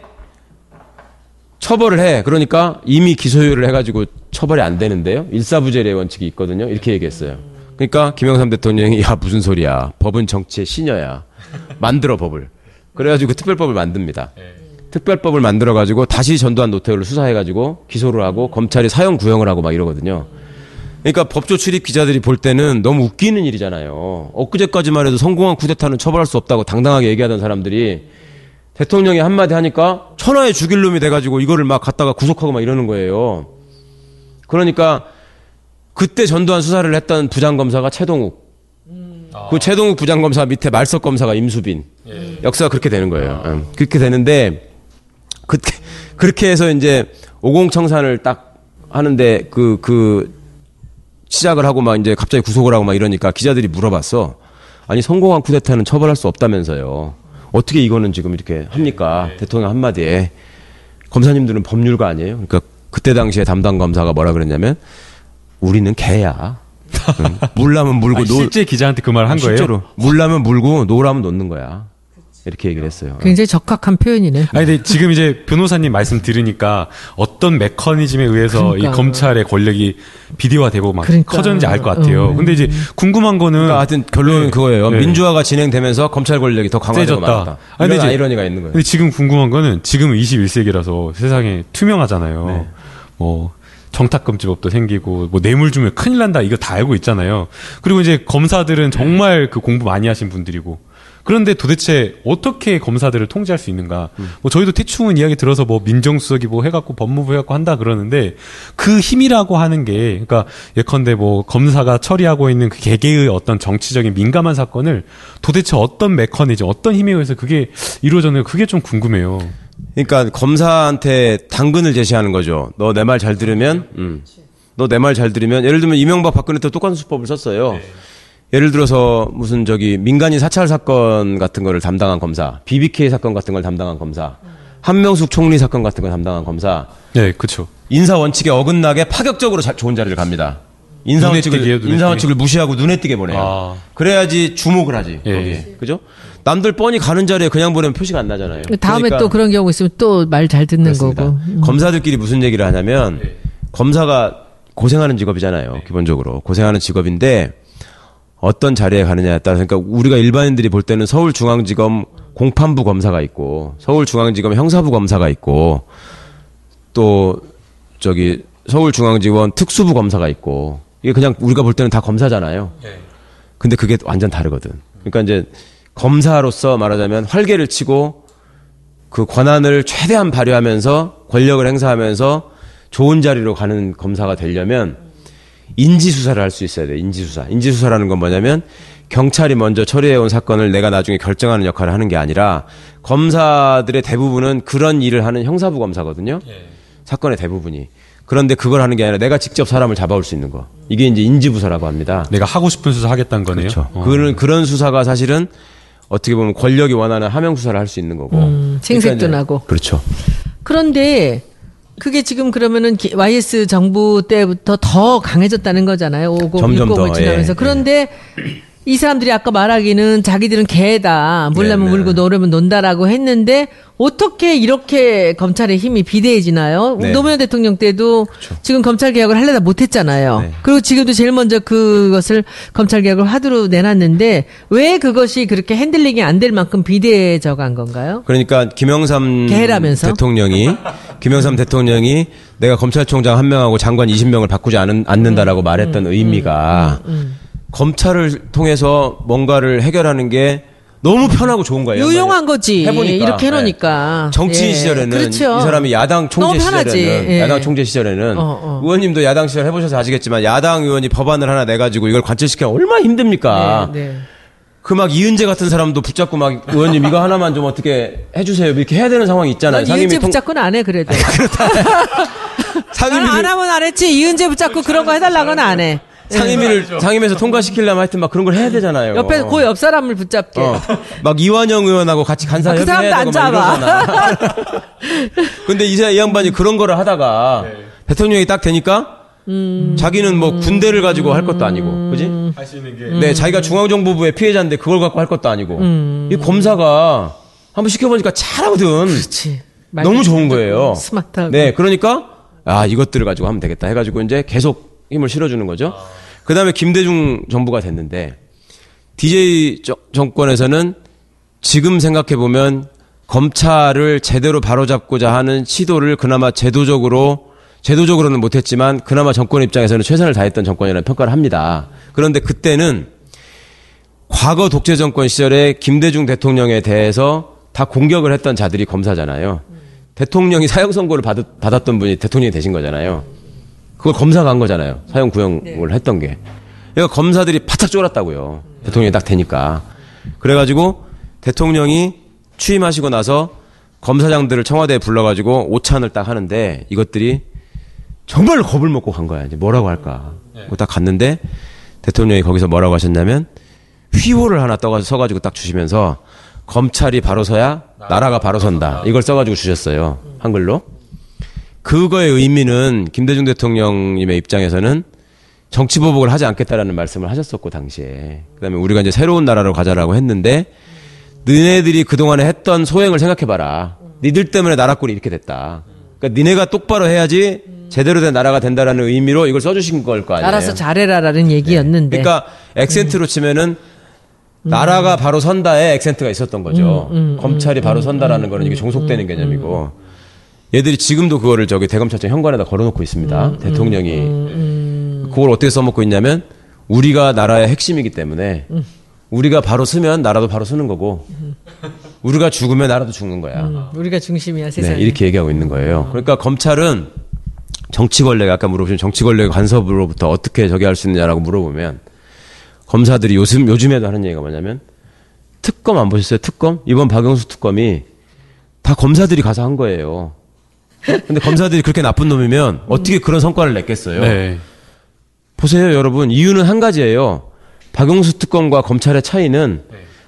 처벌을 해. 그러니까 이미 기소유예를 해가지고 처벌이 안 되는데요. 일사부재례 원칙이 있거든요. 이렇게 얘기했어요. 그러니까 김영삼 대통령이 야 무슨 소리야. 법은 정치의 신여야. 만들어 법을. 그래가지고 특별법을 만듭니다. 특별법을 만들어 가지고 다시 전두환 노태우를 수사해 가지고 기소를 하고 검찰이 사형 구형을 하고 막 이러거든요. 그러니까 법조 출입 기자들이 볼 때는 너무 웃기는 일이잖아요. 엊그제까지만 해도 성공한 쿠데타는 처벌할 수 없다고 당당하게 얘기하던 사람들이 대통령이 한마디 하니까 천하의 죽일 놈이 돼가지고 이거를 막 갖다가 구속하고 막 이러는 거예요. 그러니까 그때 전두환 수사를 했던 부장검사가 최동욱. 그 최동욱 부장검사 밑에 말석 검사가 임수빈. 역사가 그렇게 되는 거예요. 음, 그렇게 되는데 그렇게 그렇게 해서 이제 오공청산을 딱 하는데 그 그 시작을 하고 막 이제 갑자기 구속을 하고 막 이러니까 기자들이 물어봤어. 아니 성공한 쿠데타는 처벌할 수 없다면서요. 어떻게 이거는 지금 이렇게 합니까? 대통령 한마디에 검사님들은 법률가 아니에요. 그러니까 그때 당시에 담당 검사가 뭐라 그랬냐면 우리는 개야. 응. 물라면 물고 아니, 노 실제 기자한테 그 말을 한 거예요? 실제로 물라면 물고 노라면 놓는 거야. 이렇게 얘기를 했어요. 굉장히 적합한 표현이네. 아니, 근데 지금 이제 변호사님 말씀 들으니까 어떤 메커니즘에 의해서 그러니까. 이 검찰의 권력이 비대화되고 막 그러니까. 커졌는지 알 것 같아요. 어. 근데 이제 궁금한 거는 그러니까 하여튼 결론은 네. 그거예요. 네. 민주화가 진행되면서 검찰 권력이 더 강화되고. 말았다. 아니, 근데 이런 이제- 아이러니가 있는 거예요. 근데 지금 궁금한 거는 지금은 21세기라서 세상에 투명하잖아요. 네. 뭐 정탁금지법도 생기고 뭐 뇌물 주면 큰일 난다 이거 다 알고 있잖아요. 그리고 이제 검사들은 정말 그 공부 많이 하신 분들이고 그런데 도대체 어떻게 검사들을 통제할 수 있는가? 뭐 저희도 대충은 이야기 들어서 뭐 민정수석이 뭐 해갖고 법무부 해갖고 한다 그러는데 그 힘이라고 하는 게 그러니까 예컨대 뭐 검사가 처리하고 있는 그 개개의 어떤 정치적인 민감한 사건을 도대체 어떤 메커니즘, 어떤 힘에 의해서 그게 이루어졌는가 그게 좀 궁금해요. 그러니까 검사한테 당근을 제시하는 거죠. 너 내 말 잘 들으면, 음. 너내 말 잘 들으면, 예를 들면 이명박 박근혜 때 똑같은 수법을 썼어요. 예를 들어서 무슨 저기 민간인 사찰 사건 같은 거를 담당한 검사, BBK 사건 같은 걸 담당한 검사, 한명숙 총리 사건 같은 걸 담당한 검사, 네, 그렇죠. 인사 원칙에 어긋나게 파격적으로 자- 좋은 자리를 갑니다. 인사 원칙을 띄게요, 눈에 인사 띄게. 원칙을 무시하고 눈에 띄게 보내요. 아. 그래야지 주목을 하지. 예. 거기에. 그죠? 남들 뻔히 가는 자리에 그냥 보내면 표시가 안 나잖아요. 다음에 그러니까 또 그런 경우 있으면 또 말 잘 듣는 그렇습니다. 거고. 음. 검사들끼리 무슨 얘기를 하냐면 검사가 고생하는 직업이잖아요. 기본적으로 고생하는 직업인데 어떤 자리에 가느냐에 따라 그러니까 우리가 일반인들이 볼 때는 서울중앙지검 공판부 검사가 있고 서울중앙지검 형사부 검사가 있고 또 저기 서울중앙지원 특수부 검사가 있고 이게 그냥 우리가 볼 때는 다 검사잖아요. 근데 그게 완전 다르거든. 그러니까 이제 검사로서 말하자면 활개를 치고 그 권한을 최대한 발휘하면서 권력을 행사하면서 좋은 자리로 가는 검사가 되려면 인지수사를 할 수 있어야 돼. 인지수사. 인지수사라는 건 뭐냐면 경찰이 먼저 처리해온 사건을 내가 나중에 결정하는 역할을 하는 게 아니라 검사들의 대부분은 그런 일을 하는 형사부 검사거든요. 사건의 대부분이. 그런데 그걸 하는 게 아니라 내가 직접 사람을 잡아올 수 있는 거. 이게 이제 인지부사라고 합니다. 내가 하고 싶은 수사 하겠다는 거네요. 그렇죠. 어. 그런 그런 수사가 사실은 어떻게 보면 권력이 원하는 하명 수사를 할 수 있는 거고. 음, 생색도 그러니까 나고. 그렇죠. 그런데 그게 지금 그러면은 기- YS 정부 때부터 더 강해졌다는 거잖아요. 50, 점점 60을 더, 지나면서. 예, 그런데 이 사람들이 아까 말하기는 자기들은 개다. 물려면 네, 네. 물고 노려면 논다라고 했는데 어떻게 이렇게 검찰의 힘이 비대해지나요? 네. 노무현 대통령 때도 지금 검찰 개혁을 하려다 못했잖아요. 네. 그리고 지금도 제일 먼저 그것을 검찰 개혁을 화두로 내놨는데 왜 그것이 그렇게 handling이 안 될 만큼 비대해져 간 건가요? 그러니까 김영삼 개라면서? 대통령이 김영삼 대통령이 내가 검찰총장 한 명하고 장관 20명을 바꾸지 않은, 않는다라고 음, 말했던 의미가 검찰을 통해서 뭔가를 해결하는 게 너무 편하고 좋은 거예요. 유용한 거지. 해보니까. 이렇게 해놓으니까. 네. 정치 예. 시절에는 그렇죠. 이 사람이 야당 총재. 시절에는 예. 야당 총재 시절에는 어, 어. 의원님도 야당 시절 해보셔서 아시겠지만 야당 의원이 법안을 하나 내 가지고 이걸 관철시키기 얼마나 힘듭니까? 네, 네. 그막 이은재 같은 사람도 붙잡고 막 의원님 이거 하나만 좀 어떻게 해주세요 이렇게 해야 되는 상황이 있잖아요. 난 이은재 통- 붙잡고는 안 해 그래도. *laughs* 상임위 난안 하면 안 했지. 이은재 붙잡고 그런 거 해달라고는 안 해. 상임위를 상임에서 통과시키려면 하여튼 막 그런 걸 해야 되잖아요. 옆에 그 옆 사람을 붙잡게. 어, 막 이완영 의원하고 같이 간사 아, 그 협의해야 사람도 되고 안막 잡아. 이러잖아. *laughs* 근데 이, 사- 이 양반이 그런 거를 하다가 대통령이 딱 되니까 음. 자기는 뭐 군대를 가지고 할 것도 아니고, 그지? 할 수 있는 게 음. 네, 자기가 중앙정보부의 피해자인데 그걸 갖고 할 것도 아니고. 이 검사가 한번 시켜보니까 잘하거든. 그렇지. 너무 좋은 거예요. 스마트하고. 네, 그러니까 아 이것들을 가지고 하면 되겠다 해가지고 이제 계속 힘을 실어주는 거죠. 그 다음에 김대중 정부가 됐는데 DJ 정- 정권에서는 지금 생각해 보면 검찰을 제대로 바로잡고자 하는 시도를 그나마 제도적으로 제도적으로는 못했지만 그나마 정권 입장에서는 최선을 다했던 정권이라는 평가를 합니다. 그런데 그때는 과거 독재 정권 시절에 김대중 대통령에 대해서 다 공격을 했던 자들이 검사잖아요. 대통령이 사형 선고를 받, 받았던 분이 대통령이 되신 거잖아요. 그걸 검사가 한 거잖아요. 사형 구형을 했던 게. 그러니까 검사들이 바짝 쫄았다고요. 대통령이 딱 되니까. 그래가지고 대통령이 취임하시고 나서 검사장들을 청와대에 불러가지고 오찬을 딱 하는데 이것들이 정말 겁을 먹고 간 거야. 이제 뭐라고 할까. 그딱 갔는데 대통령이 거기서 뭐라고 하셨냐면 휘호를 하나 떠가 써가지고 딱 주시면서 검찰이 바로 서야 나라가 바로 선다. 이걸 써가지고 주셨어요. 한글로. 그거의 의미는 김대중 대통령님의 입장에서는 정치 보복을 하지 않겠다라는 말씀을 하셨었고 당시에. 그다음에 우리가 이제 새로운 나라로 가자라고 했는데 너네들이 그동안에 했던 소행을 생각해봐라. 니들 때문에 나라 꼴이 이렇게 됐다. 그러니까 니네가 똑바로 해야지 제대로 된 나라가 된다라는 의미로 이걸 써주신 걸 거 아니에요. 알아서 잘해라라는 얘기였는데. 그러니까 액센트로 치면은 나라가 바로 선다에 액센트가 있었던 거죠. 검찰이 바로 선다라는 거는 이게 종속되는 개념이고 얘들이 지금도 그거를 저기 대검찰청 현관에다 걸어놓고 있습니다. 대통령이 그걸 어떻게 써먹고 있냐면 우리가 나라의 핵심이기 때문에 우리가 바로 쓰면 나라도 바로 쓰는 거고 우리가 죽으면 나라도 죽는 거야. 음, 우리가 중심이야 세상에. 네, 이렇게 얘기하고 있는 거예요. 그러니까 검찰은 정치 권력, 아까 물어보신 정치 권력의 간섭으로부터 어떻게 저기 할 수 있느냐라고 물어보면 검사들이 요즘, 요즘에도 하는 얘기가 뭐냐면 특검 안 보셨어요? 특검? 이번 박영수 특검이 다 검사들이 가서 한 거예요. 근데 검사들이 그렇게 나쁜 놈이면 어떻게 그런 성과를 냈겠어요? 네. 보세요, 여러분. 이유는 한 가지예요. 박영수 특검과 검찰의 차이는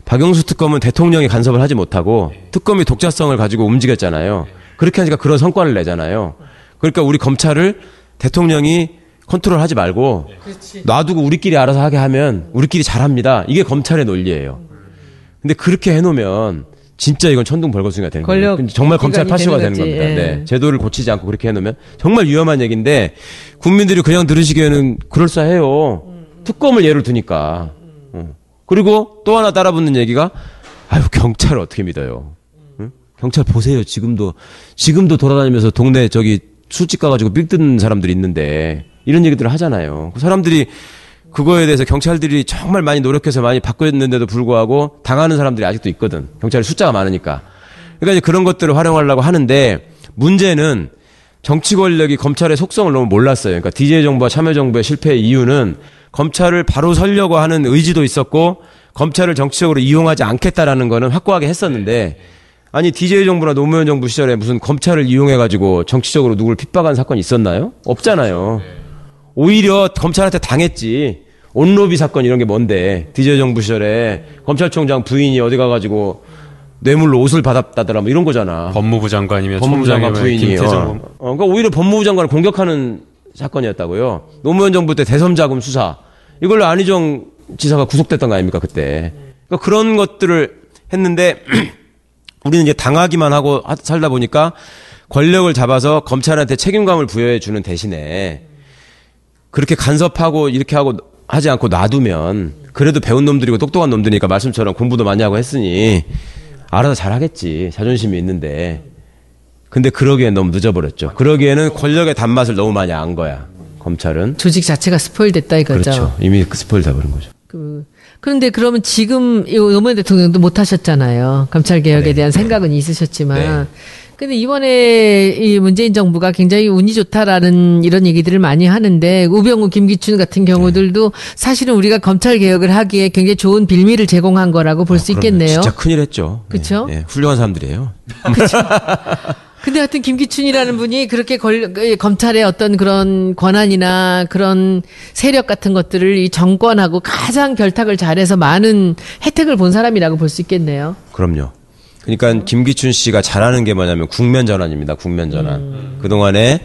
박영수 특검은 대통령이 간섭을 하지 못하고 특검이 독자성을 가지고 움직였잖아요. 그렇게 하니까 그런 성과를 내잖아요. 그러니까 우리 검찰을 대통령이 컨트롤하지 말고 놔두고 우리끼리 알아서 하게 하면 우리끼리 잘합니다. 이게 검찰의 논리예요. 근데 그렇게 해놓으면 진짜 이건 천둥 벌거숭이가 되는 거예요. 정말 검찰 파쇼가 되는 되는. 겁니다. 예. 네. 제도를 고치지 않고 그렇게 해놓으면 정말 위험한 얘기인데 국민들이 그냥 들으시기에는 그럴싸해요. 특검을 예를 두니까. 어. 그리고 또 하나 따라붙는 얘기가 아유 경찰을 어떻게 믿어요? 응? 경찰 보세요. 지금도 지금도 돌아다니면서 동네 저기 술집 가가지고 삑 뜯는 사람들이 있는데 이런 얘기들을 하잖아요. 그 사람들이 그거에 대해서 경찰들이 정말 많이 노력해서 많이 바꿨는데도 불구하고 당하는 사람들이 아직도 있거든. 경찰이 숫자가 많으니까. 그러니까 이제 그런 것들을 활용하려고 하는데 문제는 정치 권력이 검찰의 속성을 너무 몰랐어요. 그러니까 DJ 정부와 참여정부의 실패의 이유는 검찰을 바로 설려고 하는 의지도 있었고 검찰을 정치적으로 이용하지 않겠다라는 거는 확고하게 했었는데 아니 DJ 정부나 노무현 정부 시절에 무슨 검찰을 이용해 가지고 정치적으로 누구를 핍박한 사건이 있었나요? 없잖아요. 오히려 검찰한테 당했지. 온로비 사건 이런 게 뭔데 디제 정부 시절에 검찰총장 부인이 어디 가가지고 뇌물로 옷을 받았다더라 뭐 이런 거잖아. 법무부 장관이면 법무부 장관 부인이 어. 어, 그러니까 오히려 법무부 장관을 공격하는 사건이었다고요. 노무현 정부 때 대선 자금 수사 이걸로 안희정 지사가 구속됐던 거 아닙니까 그때. 그러니까 그런 것들을 했는데 *clears throat* 우리는 이제 당하기만 하고 하- 살다 보니까 권력을 잡아서 검찰한테 책임감을 부여해 주는 대신에 그렇게 간섭하고 이렇게 하고 하지 않고 놔두면 그래도 배운 놈들이고 똑똑한 놈들이니까 말씀처럼 공부도 많이 하고 했으니 알아서 잘 하겠지 자존심이 있는데 근데 그러기엔 너무 늦어버렸죠 그러기에는 권력의 단맛을 너무 많이 안 거야 검찰은 조직 자체가 스포일 됐다 이거죠. 그렇죠 이미 그 스포일 다 버린 거죠 그, 그런데 그러면 지금 이 노무현 대통령도 못 하셨잖아요. 검찰 개혁에 대한 생각은 있으셨지만. 네. 근데 이번에 이 문재인 정부가 굉장히 운이 좋다라는 이런 얘기들을 많이 하는데 우병우, 김기춘 같은 경우들도 사실은 우리가 검찰 개혁을 하기에 굉장히 좋은 빌미를 제공한 거라고 볼 수 있겠네요. 진짜 큰일 했죠 그쵸? 네, 네, 훌륭한 사람들이에요 *laughs* 근데 하여튼 김기춘이라는 분이 그렇게 걸, 그 검찰의 어떤 그런 권한이나 그런 세력 같은 것들을 이 정권하고 가장 결탁을 잘해서 많은 혜택을 본 사람이라고 볼 수 있겠네요. 그럼요. 그러니까 김기춘 씨가 잘하는 게 뭐냐면 국면 전환입니다. 국면 전환. 음. 그동안에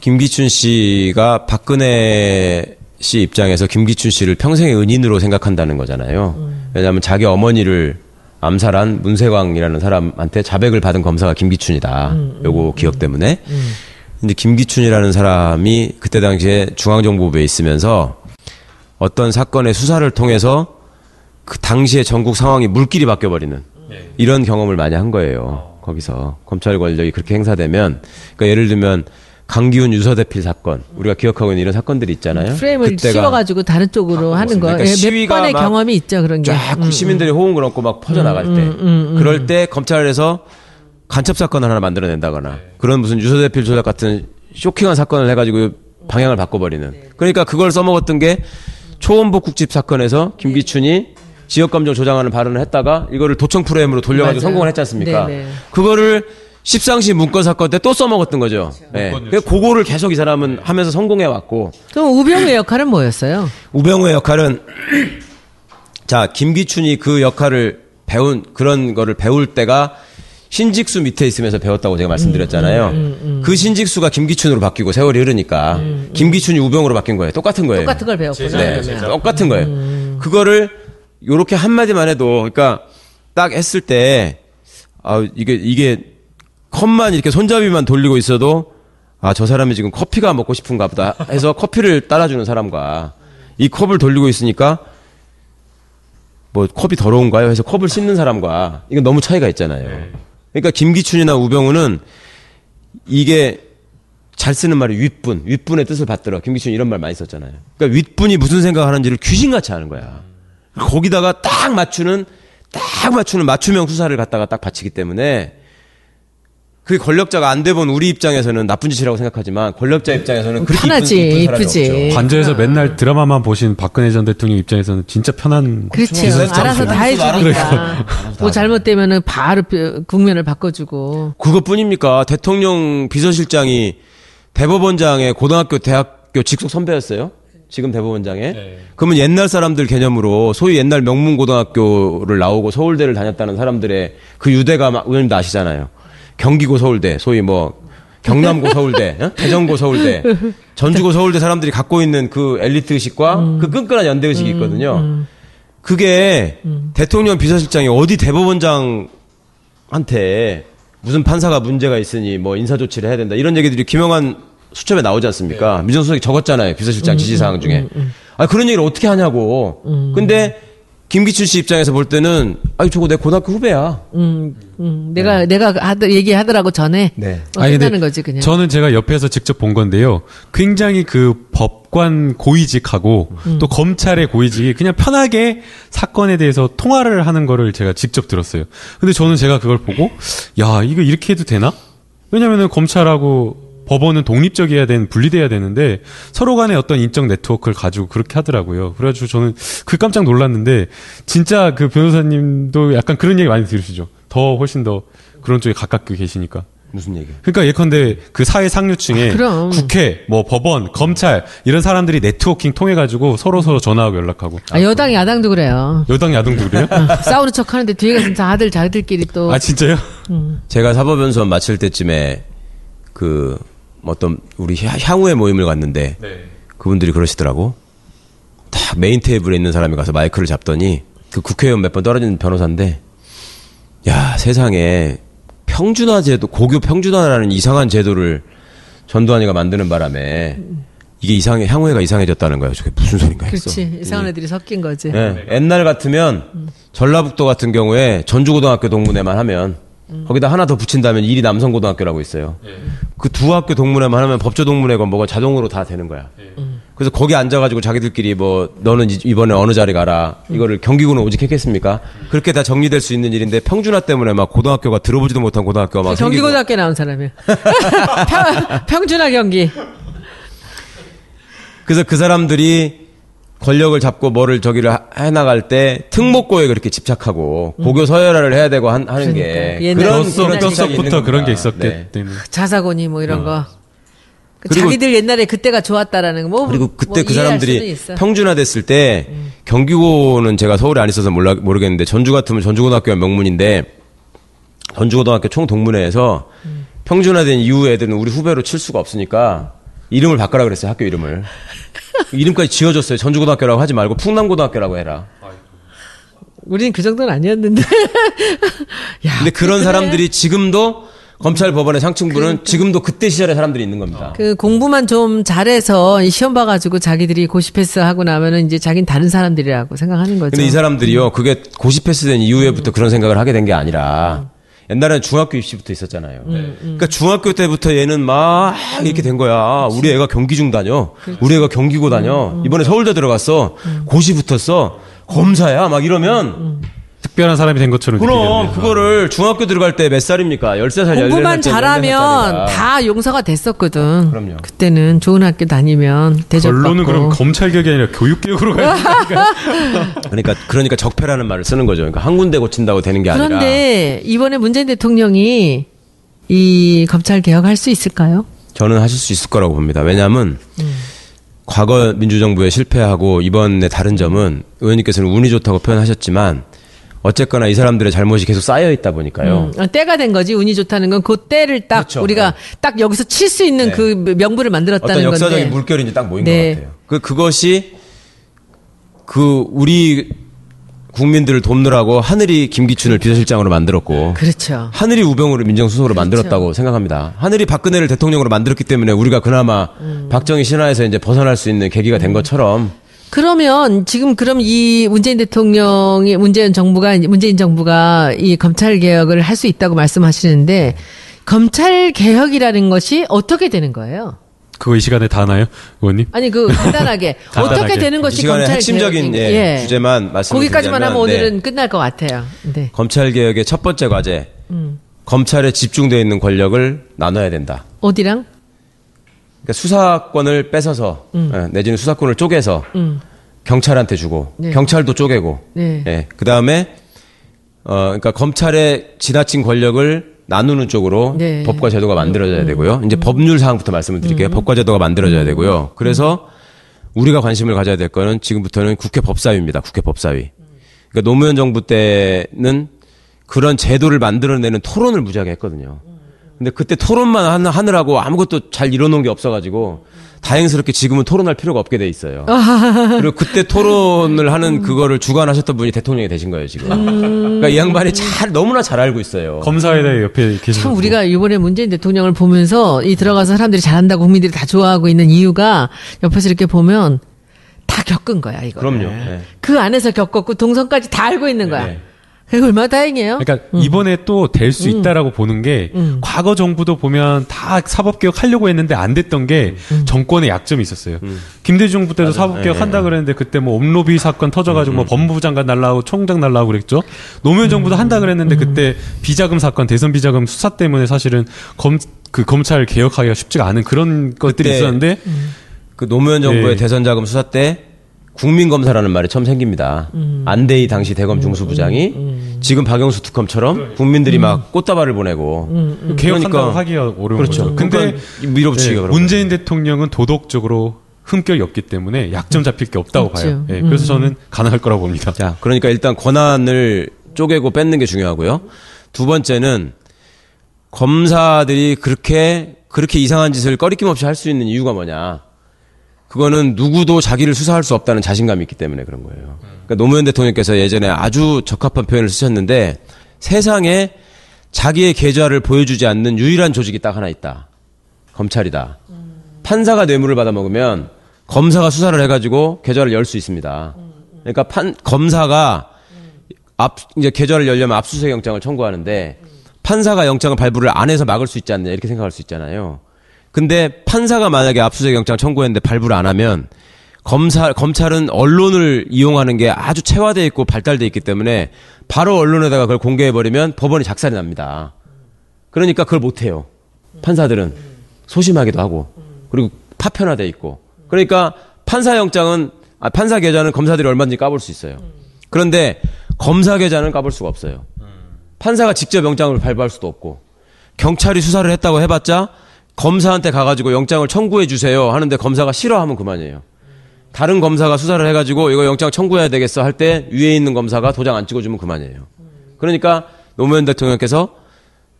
김기춘 씨가 박근혜 씨 입장에서 김기춘 씨를 평생의 은인으로 생각한다는 거잖아요. 음. 왜냐하면 자기 어머니를 암살한 문세광이라는 사람한테 자백을 받은 검사가 김기춘이다. 음, 요거 기억 때문에. 근데 김기춘이라는 사람이 그때 당시에 중앙정보부에 있으면서 어떤 사건의 수사를 통해서 그 당시에 전국 상황이 물길이 바뀌어버리는 이런 경험을 많이 한 거예요. 거기서 검찰 권력이 그렇게 행사되면 그러니까 예를 들면 강기훈 유서대필 사건 우리가 기억하고 있는 이런 사건들이 있잖아요. 프레임을 씌워가지고 다른 쪽으로 하는 거. 그러니까 예, 몇 시위가 번의 막 경험이 있죠, 그런 게. 쫙 음. 시민들이 호응을 얻고 막 퍼져 나갈 때 그럴 때 검찰에서 간첩 사건을 하나 만들어낸다거나 그런 무슨 유서대필 조작 같은 쇼킹한 사건을 해가지고 방향을 바꿔버리는 그러니까 그걸 써먹었던 게 초원복 국집 사건에서 김기춘이 지역 감정 조장하는 발언을 했다가 이거를 도청 프레임으로 돌려가지고 맞아요. 성공을 했지 않습니까? 네네. 그거를 십상시 문건 사건 때 또 써먹었던 거죠. 네. 그 그거를 계속 이 사람은 하면서 성공해 왔고 그럼 우병우의 역할은 뭐였어요? 우병우의 역할은 *clears throat* 자 김기춘이 그 역할을 배운 그런 거를 배울 때가 신직수 밑에 있으면서 배웠다고 제가 말씀드렸잖아요. 그 신직수가 김기춘으로 바뀌고 세월이 흐르니까 김기춘이 우병우로 바뀐 거예요. 똑같은 거예요. 똑같은 걸 배웠구나. 네. 똑같은 거예요. 그거를 요렇게 한 마디만 해도 그러니까 딱 했을 때 아, 이게 이게 컵만 이렇게 손잡이만 돌리고 있어도 아, 저 사람이 지금 커피가 먹고 싶은가 보다 해서 *laughs* 커피를 따라주는 사람과 이 컵을 돌리고 있으니까 뭐 컵이 더러운가요? 해서 컵을 씻는 사람과 이건 너무 차이가 있잖아요. 그러니까 김기춘이나 우병우는 이게 잘 쓰는 말이 윗분, 윗분의 뜻을 받들어. 김기춘 이런 말 많이 썼잖아요. 그러니까 윗분이 무슨 생각을 하는지를 귀신같이 하는 거야. 거기다가 딱 맞추는, 딱 맞추는 맞춤형 수사를 갖다가 딱 바치기 때문에 그게 권력자가 안 돼본 우리 입장에서는 나쁜 짓이라고 생각하지만 권력자 입장에서는 그렇게 편하지, 이쁜, 이쁘지. 없죠. 관저에서 맨날 드라마만 보신 박근혜 전 대통령 입장에서는 진짜 편한 그렇죠. 그래서 알아서 다 해주니까. 뭐 잘못되면은 바로 비- 국면을 바꿔주고. 그것뿐입니까? 대통령 비서실장이 대법원장의 고등학교, 대학교 직속 선배였어요. 지금 대법원장에. 그러면 옛날 사람들 개념으로 소위 옛날 명문 고등학교를 나오고 서울대를 다녔다는 사람들의 그 유대가 막 의원님도 아시잖아요. 경기고 서울대, 소위 뭐 경남고 서울대, 어? 대전고 서울대, 전주고 서울대 사람들이 갖고 있는 그 엘리트 의식과 그 끈끈한 연대 의식이 있거든요. 그게 대통령 비서실장이 어디 대법원장한테 무슨 판사가 문제가 있으니 뭐 인사 조치를 해야 된다 이런 얘기들이 김영환 수첩에 나오지 않습니까? 민정수석이 적었잖아요 비서실장 지시사항 중에. 아 그런 얘기를 어떻게 하냐고. 근데 김기춘 씨 입장에서 볼 때는 아니 저거 내 고등학교 후배야. 음, 음, 내가, 내가 하드, 얘기하더라고 전에. 네. 어, 아니, 근데 거지, 그냥. 저는 제가 옆에서 직접 본 건데요. 굉장히 그 법관 고위직하고 음. 또 검찰의 고위직이 그냥 편하게 사건에 대해서 통화를 하는 거를 제가 직접 들었어요. 근데 저는 제가 그걸 보고 야 이거 이렇게 해도 되나? 왜냐면은 검찰하고 법원은 독립적이어야 되는 분리돼야 되는데 서로 간의 어떤 인적 네트워크를 가지고 그렇게 하더라고요. 그래가지고 저는 그 깜짝 놀랐는데 진짜 그 변호사님도 약간 그런 얘기 많이 들으시죠. 더 훨씬 더 그런 쪽에 가깝게 계시니까. 무슨 얘기? 그러니까 예컨대 그 사회 상류층에 아, 그럼. 국회, 뭐 법원, 검찰 이런 사람들이 네트워킹 통해 가지고 서로 서로 전화하고 연락하고 아, 여당 야당도 그래요. 여당 야당도 그래요? *laughs* 싸우는 척 하는데 뒤에 가서 다들 자기들끼리 또 아 진짜요? 제가 사법연수원 마칠 때쯤에 그 어떤 우리 향- 향후의 모임을 갔는데 네. 그분들이 그러시더라고. 딱 메인 테이블에 있는 사람이 가서 마이크를 잡더니 그 국회의원 몇 번 떨어진 변호사인데 야 세상에 평준화 제도 고교 평준화라는 이상한 제도를 전두환이가 만드는 바람에 이게 이상해 향후회가 이상해졌다는 거예요. 저게 무슨 소린가 했어. 그렇지 이상한 애들이 섞인 거지. 예, 옛날 같으면 전라북도 같은 경우에 전주고등학교 동문회만 하면 거기다 하나 더 붙인다면 일이 남성고등학교라고 있어요. 그두 학교 동문회만 하면 법조 동문회건 뭐가 자동으로 다 되는 거야. 그래서 거기 앉아가지고 자기들끼리 뭐 너는 이- 이번에 어느 자리 가라 이거를 경기구는 오직 했겠습니까? 그렇게 다 정리될 수 있는 일인데 평준화 때문에 막 고등학교가 들어보지도 못한 고등학교가 막 경기고등학교 나온 사람이야. *laughs* 평, 평준화 경기. 그래서 그 사람들이 권력을 잡고 뭐를 저기를 하- 해나갈 때 특목고에 그렇게 집착하고 고교 서열화를 해야 되고 한- 하는 게 그러니까. 옛날- 그런 뼛속 뼛속부터 그런 게. 있었기 네. 때문에 자사고니 뭐 이런 거. 그 자기들 옛날에 그때가 좋았다라는 거. 뭐, 그리고 그때 뭐 그 사람들이 있어. 평준화 됐을 때 음. 경기고는 제가 서울에 안 있어서 몰라, 모르겠는데 전주 같으면 전주고등학교가 명문인데 전주고등학교 총동문회에서 음. 평준화된 이후 애들은 우리 후배로 칠 수가 없으니까 이름을 바꾸라 그랬어요 학교 이름을. 이름까지 지어줬어요. 전주고등학교라고 하지 말고 풍남고등학교라고 해라. 우리는 그 정도는 아니었는데. *laughs* 야, 근데 그런 사람들이 지금도 검찰 법원의 상층부는 지금도 그때 시절의 사람들이 있는 겁니다. 그 공부만 좀 잘해서 이 시험 봐가지고 자기들이 고시패스 하고 나면은 이제 자기는 다른 사람들이라고 생각하는 거죠. 근데 이 사람들이요, 그게 고시 패스 된 이후에부터 그런 생각을 하게 된 게 아니라, 옛날에는 중학교 입시부터 있었잖아요. 그러니까 중학교 때부터 얘는 막 이렇게 된 거야. 우리 애가 경기 중 다녀. 우리 애가 경기고 다녀. 이번에 서울대 들어갔어. 고시 붙었어. 검사야. 막 이러면, 특별한 사람이 된 것처럼 그럼 느끼겠네요. 그거를 중학교 들어갈 때 몇 살입니까? 13살, 14살. 공부만 잘하면 다 용서가 됐었거든. 그럼요. 그때는 좋은 학교 다니면 대접받고. 결론은 그럼 검찰 개혁이 아니라 교육 개혁으로 가야 되니까. *laughs* 그러니까, 그러니까 적폐라는 말을 쓰는 거죠. 그러니까 한 군데 고친다고 되는 게 아니라. 그런데 이번에 문재인 대통령이 이 검찰 개혁할 수 있을까요? 저는 하실 수 있을 거라고 봅니다. 왜냐하면 음. 과거 민주정부에 실패하고 이번에 다른 점은 의원님께서는 운이 좋다고 표현하셨지만 어쨌거나 이 사람들의 잘못이 계속 쌓여 있다 보니까요. 음, 어, 때가 된 거지 운이 좋다는 건 그 때를 딱 그렇죠. 우리가 딱 여기서 칠 수 있는 네. 그 명분을 만들었다는 어떤 역사적인 건데. 물결이 이제 딱 모인 네. 것 같아요. 그 그것이 그 우리 국민들을 돕느라고 하늘이 김기춘을 비서실장으로 만들었고 그렇죠. 하늘이 우병우를 민정수석으로 만들었다고 생각합니다. 하늘이 박근혜를 대통령으로 만들었기 때문에 우리가 그나마 음. 박정희 신화에서 이제 벗어날 수 있는 계기가 된 것처럼 그러면 지금 그럼 이 문재인 대통령이 문재인 정부가 문재인 정부가 이 검찰 개혁을 할 수 있다고 말씀하시는데 검찰 개혁이라는 것이 어떻게 되는 거예요? 그거 이 시간에 다 하나요, 의원님? 아니 그 *laughs* 간단하게 간단하게. 어떻게 되는 이 것이 시간에 검찰 핵심적인 개혁인- 예, 주제만 말씀을 거기까지만 하면 오늘은 네. 끝날 것 같아요. 네. 검찰 개혁의 첫 번째 과제 음. 검찰에 집중되어 있는 권력을 나눠야 된다. 어디랑? 그러니까 수사권을 뺏어서 예, 내지는 수사권을 쪼개서 음. 경찰한테 주고 네. 경찰도 쪼개고 네. 예, 그 다음에 어 그러니까 검찰의 지나친 권력을 나누는 쪽으로 네. 음. 법과 제도가 만들어져야 되고요. 이제 법률 사항부터 말씀을 드릴게요. 법과 제도가 만들어져야 되고요. 그래서 우리가 관심을 가져야 될 거는 지금부터는 국회 법사위입니다. 국회 법사위. 그러니까 노무현 정부 때는 그런 제도를 만들어내는 토론을 무지하게 했거든요. 근데 그때 토론만 하느- 하느라고 아무것도 잘 이뤄놓은 게 없어가지고 다행스럽게 지금은 토론할 필요가 없게 돼 있어요. *laughs* 그리고 그때 토론을 하는 그거를 주관하셨던 분이 대통령이 되신 거예요 지금. 그러니까 이 양반이 잘 너무나 잘 알고 있어요. 검사에 대해 옆에 계시는 참 우리가 이번에 문재인 대통령을 보면서 이 들어가서 사람들이 잘한다고 국민들이 다 좋아하고 있는 이유가 옆에서 이렇게 보면 다 겪은 거야 이거. 그럼요. 네. 그 안에서 겪었고 동선까지 다 알고 있는 거야. 네. 얼마나 다행이에요. 그러니까 이번에 또 될 수 있다라고 보는 게 과거 정부도 보면 다 사법 개혁 하려고 했는데 안 됐던 게 정권의 약점이 있었어요. 김대중 정부 때도 사법 개혁 예, 한다 그랬는데 그때 뭐 업로비 사건 터져가지고 뭐 법무부 장관 날라오고 총장 날라오고 그랬죠. 노무현 정부도 한다 그랬는데 그때 비자금 사건 대선 비자금 수사 때문에 사실은 검 그 검찰 개혁하기가 쉽지가 않은 그런 것들이 있었는데 그 노무현 정부의 네. 대선 자금 수사 때 국민 검사라는 말이 처음 생깁니다. 안대희 당시 대검 중수부장이 지금 박영수 특검처럼 국민들이 막 꽃다발을 보내고 개혁한다고 그러니까- 하기가 어려운 그렇죠. 거죠. 근데 그러니까 밀어붙이기가 네, 그런 문재인 대통령은 도덕적으로 흠결이 없기 때문에 약점 잡힐 게 없다고 없죠. 봐요. 예, 그래서 저는 가능할 거라고 봅니다. 자, 그러니까 일단 권한을 쪼개고 뺏는 게 중요하고요. 두 번째는 검사들이 그렇게 그렇게 이상한 짓을 꺼리낌 없이 할 수 있는 이유가 뭐냐? 그거는 누구도 자기를 수사할 수 없다는 자신감이 있기 때문에 그런 거예요. 그러니까 노무현 대통령께서 예전에 아주 적합한 표현을 쓰셨는데 세상에 자기의 계좌를 보여주지 않는 유일한 조직이 딱 하나 있다. 검찰이다. 판사가 뇌물을 받아먹으면 검사가 수사를 해가지고 계좌를 열 수 있습니다. 그러니까 판, 검사가 앞, 이제 계좌를 열려면 압수수색 영장을 청구하는데 판사가 영장을 발부를 안 해서 막을 수 있지 않느냐 이렇게 생각할 수 있잖아요. 근데 판사가 만약에 압수수색 영장 청구했는데 발부를 안 하면 검사 검찰은 언론을 이용하는 게 아주 체화돼 있고 발달돼 있기 때문에 바로 언론에다가 그걸 공개해 버리면 법원이 작살이 납니다. 그러니까 그걸 못 해요. 판사들은 소심하기도 하고 그리고 파편화돼 있고 그러니까 판사 영장은 아, 판사 계좌는 검사들이 얼마든지 까볼 수 있어요. 그런데 검사 계좌는 까볼 수가 없어요. 판사가 직접 영장을 발부할 수도 없고 경찰이 수사를 했다고 해봤자 검사한테 가가지고 영장을 청구해 주세요 하는데 검사가 싫어하면 그만이에요. 다른 검사가 수사를 해가지고 이거 영장 청구해야 되겠어 할 때 위에 있는 검사가 도장 안 찍어주면 그만이에요. 그러니까 노무현 대통령께서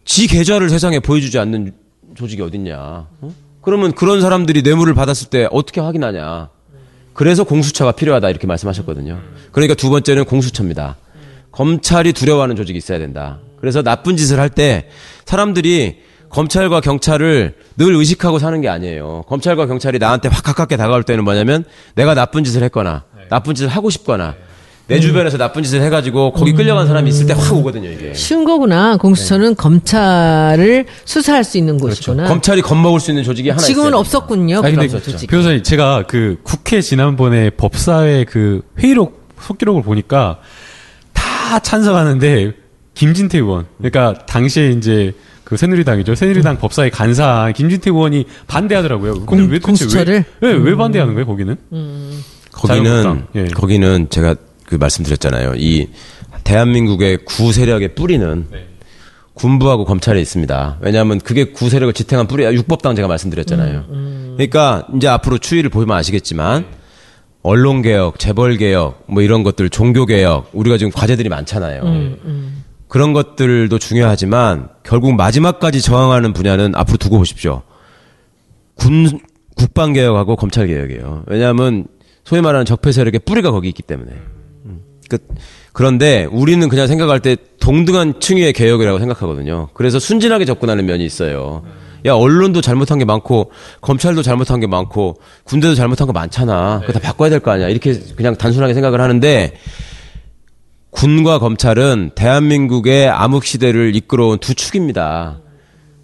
지 계좌를 세상에 보여주지 않는 조직이 어딨냐. 어? 그러면 그런 사람들이 뇌물을 받았을 때 어떻게 확인하냐. 그래서 공수처가 필요하다 이렇게 말씀하셨거든요. 그러니까 두 번째는 공수처입니다. 검찰이 두려워하는 조직이 있어야 된다. 그래서 나쁜 짓을 할 때 사람들이 검찰과 경찰을 늘 의식하고 사는 게 아니에요. 검찰과 경찰이 나한테 확 가깝게 다가올 때는 뭐냐면 내가 나쁜 짓을 했거나 나쁜 짓을 하고 싶거나 내 주변에서 나쁜 짓을 해가지고 거기 끌려간 사람이 있을 때 확 오거든요, 이게. 쉬운 거구나. 공수처는 검찰을 수사할 수 있는 곳이구나. 검찰이 겁먹을 수 있는 조직이 하나 지금은 있어요. 없었군요. 아니, 근데 그런 조직이. 변호사님 제가 그 국회 지난번에 법사위 그 회의록 속기록을 보니까 다 찬성하는데 김진태 의원 그러니까 당시에 이제 그 새누리당이죠 새누리당 법사위 간사 김진태 의원이 반대하더라고요. 근데 공- 왜 공수처를? 왜, 왜, 왜 반대하는 거예요 거기는? 거기는 자유한국당. 예. 거기는 제가 그 말씀드렸잖아요. 이 대한민국의 구 세력의 뿌리는 네. 군부하고 검찰에 있습니다. 왜냐하면 그게 구 세력을 지탱한 뿌리야. 육법당 제가 말씀드렸잖아요. 그러니까 이제 앞으로 추이를 보면 아시겠지만 언론 개혁, 재벌 개혁, 뭐 이런 것들, 종교 개혁, 우리가 지금 과제들이 많잖아요. 그런 것들도 중요하지만 결국 마지막까지 저항하는 분야는 앞으로 두고 보십시오. 군 국방 개혁하고 검찰 개혁이에요. 왜냐하면 소위 말하는 적폐 세력의 뿌리가 거기 있기 때문에. 음. 그, 그런데 우리는 그냥 생각할 때 동등한 층위의 개혁이라고 생각하거든요. 그래서 순진하게 접근하는 면이 있어요. 야 언론도 잘못한 게 많고 검찰도 잘못한 게 많고 군대도 잘못한 거 많잖아. 그거 다 바꿔야 될 거 아니야. 이렇게 그냥 단순하게 생각을 하는데 군과 검찰은 대한민국의 암흑 시대를 이끌어온 두 축입니다.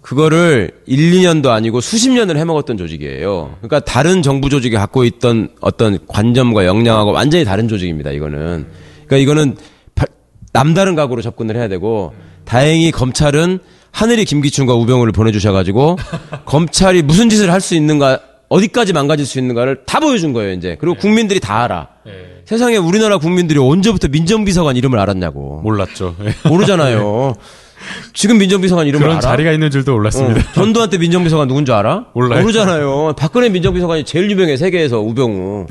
그거를 1, 2년도 아니고 수십 년을 해먹었던 조직이에요. 그러니까 다른 정부 조직이 갖고 있던 어떤 관점과 역량하고 완전히 다른 조직입니다, 이거는. 그러니까 이거는 바- 남다른 각오로 접근을 해야 되고, 다행히 검찰은 하늘이 김기춘과 우병우를 보내주셔가지고, *laughs* 검찰이 무슨 짓을 할 수 있는가, 어디까지 망가질 수 있는가를 다 보여준 거예요, 이제. 그리고 국민들이 다 알아. 세상에 우리나라 국민들이 언제부터 민정비서관 이름을 알았냐고. 몰랐죠. *laughs* 예. 모르잖아요. 지금 민정비서관 이름을 그런 알아? 자리가 있는 줄도 몰랐습니다. 어, 전두환 때 민정비서관 누군 줄 알아? 몰라요. 모르잖아요. 박근혜 민정비서관이 제일 유명해 세계에서 우병우.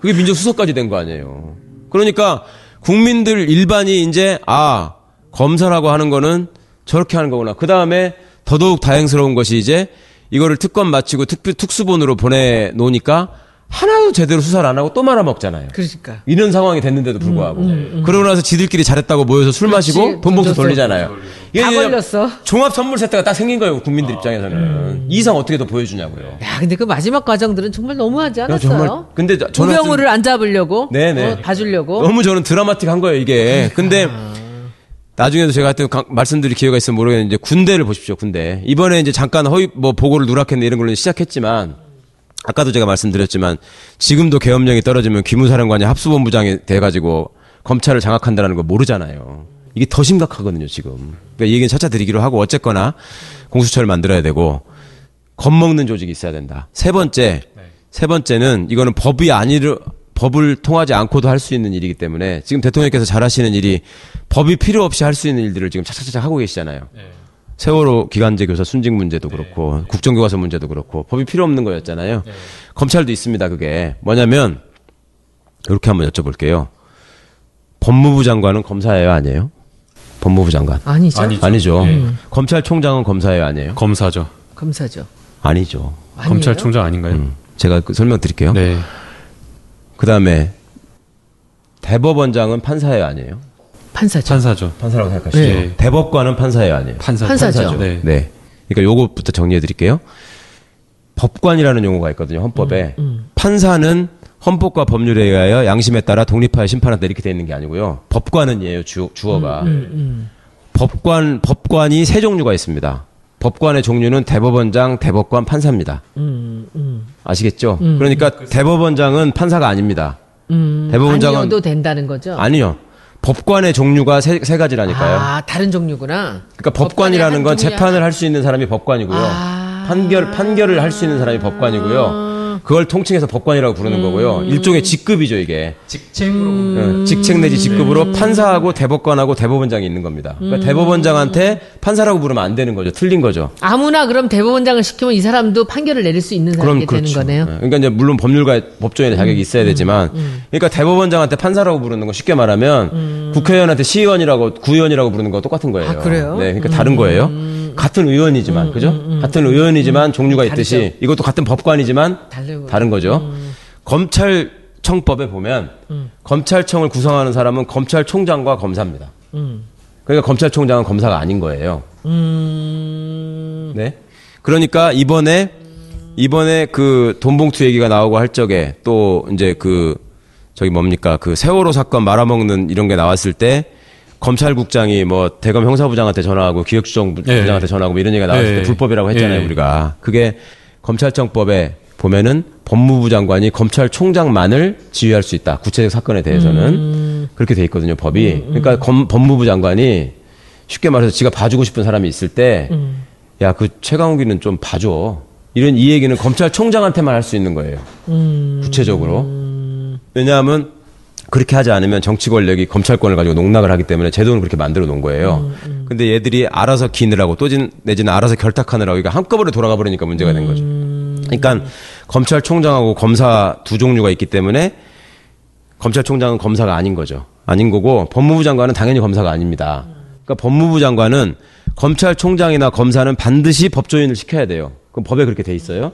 그게 민정수석까지 된 거 아니에요. 그러니까 국민들 일반이 이제 아 검사라고 하는 거는 저렇게 하는 거구나. 그 다음에 더더욱 다행스러운 것이 이제 이거를 특검 마치고 특, 특수본으로 보내 놓으니까 하나도 제대로 수사를 안 하고 또 말아먹잖아요. 그러니까. 이런 상황이 됐는데도 불구하고 그러고 나서 지들끼리 잘했다고 모여서 술 마시고 그렇지, 돈 봉투 던졌어. 돌리잖아요. 이게 다 걸렸어. 종합 선물 세트가 딱 생긴 거예요 국민들 입장에서는 이상 어떻게 더 보여주냐고요. 야, 근데 그 마지막 과정들은 정말 너무하지 야, 않았어요? 정말 근데 저- 저는 우병우를 안 잡으려고, 네네. 어, 봐주려고. 너무 저는 드라마틱한 거예요 이게. 근데 나중에도 제가 하여튼 강- 말씀드릴 기회가 있으면 모르겠는데 군대를 보십시오 군대. 이번에 이제 잠깐 허위 뭐 보고를 누락했네 이런 걸로 시작했지만 아까도 제가 말씀드렸지만 지금도 계엄령이 떨어지면 기무사령관이 합수본부장이 돼가지고 검찰을 장악한다는 거 모르잖아요. 이게 더 심각하거든요 지금. 그러니까 이 얘기는 차차 드리기로 하고 어쨌거나 공수처를 만들어야 되고 겁먹는 조직이 있어야 된다. 세 번째, 세 번째는 이거는 법이 아니르 법을 통하지 않고도 할 수 있는 일이기 때문에 지금 대통령께서 잘하시는 일이 법이 필요 없이 할 수 있는 일들을 지금 착착착 하고 계시잖아요. 세월호 기간제 교사 순직 문제도 그렇고 국정교과서 문제도 그렇고 법이 필요 없는 거였잖아요. 검찰도 있습니다. 그게 뭐냐면 이렇게 한번 여쭤볼게요. 법무부 장관은 검사예요, 아니에요? 법무부 장관 아니죠. 아니- 아니죠. 예. 검찰총장은 검사예요, 아니에요? 검사죠. 검사죠. 아니죠. 아니에요? 검찰총장 아닌가요? 음, 제가 그 설명드릴게요. 네. 그 다음에 대법원장은 판사예요, 아니에요? 판사죠. 판사죠. 판사라고 생각하시죠. 네. 대법관은 판사예요, 아니에요? 판사. 판사죠. 네. 네. 그러니까 요것부터 정리해 드릴게요. 법관이라는 용어가 있거든요, 헌법에. 판사는 헌법과 법률에 의하여 양심에 따라 독립하여 심판한다 이렇게 돼 있는 게 아니고요. 법관은이에요, 주, 주어가. 법관, 법관이 세 종류가 있습니다. 법관의 종류는 대법원장, 대법관, 판사입니다. 아시겠죠? 그러니까 대법원장은 판사가 아닙니다. 대법원장은 아니어도 된다는 거죠. 아니요. 법관의 종류가 세, 세 가지라니까요. 아, 다른 종류구나. 그러니까 법관이라는 건 종류 재판을. 할 수 있는 사람이 법관이고요. 아. 판결 판결을 할 수 있는 사람이 법관이고요. 그걸 통칭해서 법관이라고 부르는 거고요. 일종의 직급이죠 이게. 직책으로 어, 직책 내지 직급으로 판사하고 대법관하고 대법원장이 있는 겁니다. 그러니까 대법원장한테 판사라고 부르면 안 되는 거죠. 틀린 거죠. 아무나 그럼 대법원장을 시키면 이 사람도 판결을 내릴 수 있는 사람이 되는 거네요. 네, 그러니까 이제 물론 법률가 법조인의 자격이 있어야 되지만, 그러니까 대법원장한테 판사라고 부르는 건 쉽게 말하면 국회의원한테 시의원이라고 구의원이라고 부르는 거 똑같은 거예요. 아, 그래요? 네, 그러니까 다른 거예요. 같은 의원이지만, 그죠? 같은 의원이지만 종류가 있듯이 이것도 같은 법관이지만 다르고. 다른 거죠. 검찰청법에 보면 검찰청을 구성하는 사람은 검찰총장과 검사입니다. 그러니까 검찰총장은 검사가 아닌 거예요. 네. 그러니까 이번에 이번에 그 돈봉투 얘기가 나오고 할 적에 또 이제 그 저기 뭡니까 그 세월호 사건 말아먹는 이런 게 나왔을 때 검찰국장이 뭐 대검 형사부장한테 전화하고 기획수정부장한테 예. 전화하고 뭐 이런 얘기가 나왔을 때 예. 불법이라고 했잖아요 예. 우리가 그게 검찰청법에 보면은 법무부 장관이 검찰총장만을 지휘할 수 있다 구체적 사건에 대해서는 그렇게 돼 있거든요 법이 그러니까 검- 법무부 장관이 쉽게 말해서 지가 봐주고 싶은 사람이 있을 때 야, 그 최강욱이는 좀 봐줘. 이런 이 얘기는 검찰총장한테만 할 수 있는 거예요. 구체적으로. 왜냐하면 그렇게 하지 않으면 정치 권력이 검찰권을 가지고 농락을 하기 때문에 제도는 그렇게 만들어 놓은 거예요. 근데 얘들이 알아서 기느라고 또 진 내지는 알아서 결탁하느라고 이게 한꺼번에 돌아가 버리니까 문제가 된 거죠. 그러니까 검찰총장하고 검사 두 종류가 있기 때문에 검찰총장은 검사가 아닌 거죠. 아닌 거고 법무부 장관은 당연히 검사가 아닙니다. 그러니까 법무부 장관은 검찰총장이나 검사는 반드시 법조인을 시켜야 돼요. 그럼 법에 그렇게 돼 있어요.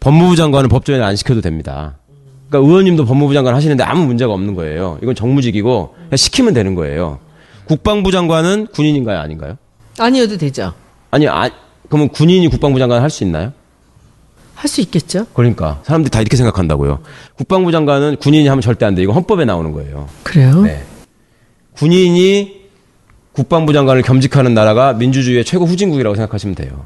법무부 장관은 법조인을 안 시켜도 됩니다. 그러니까 의원님도 법무부 장관 하시는데 아무 문제가 없는 거예요. 이건 정무직이고 그냥 시키면 되는 거예요. 국방부 장관은 군인인가요, 아닌가요? 아니어도 되죠. 아니, 아, 그러면 군인이 국방부 장관 할 수 있나요? 할 수 있겠죠. 그러니까 사람들이 다 이렇게 생각한다고요. 국방부 장관은 군인이 하면 절대 안 돼. 이거 헌법에 나오는 거예요. 그래요? 네. 군인이 국방부 장관을 겸직하는 나라가 민주주의의 최고 후진국이라고 생각하시면 돼요.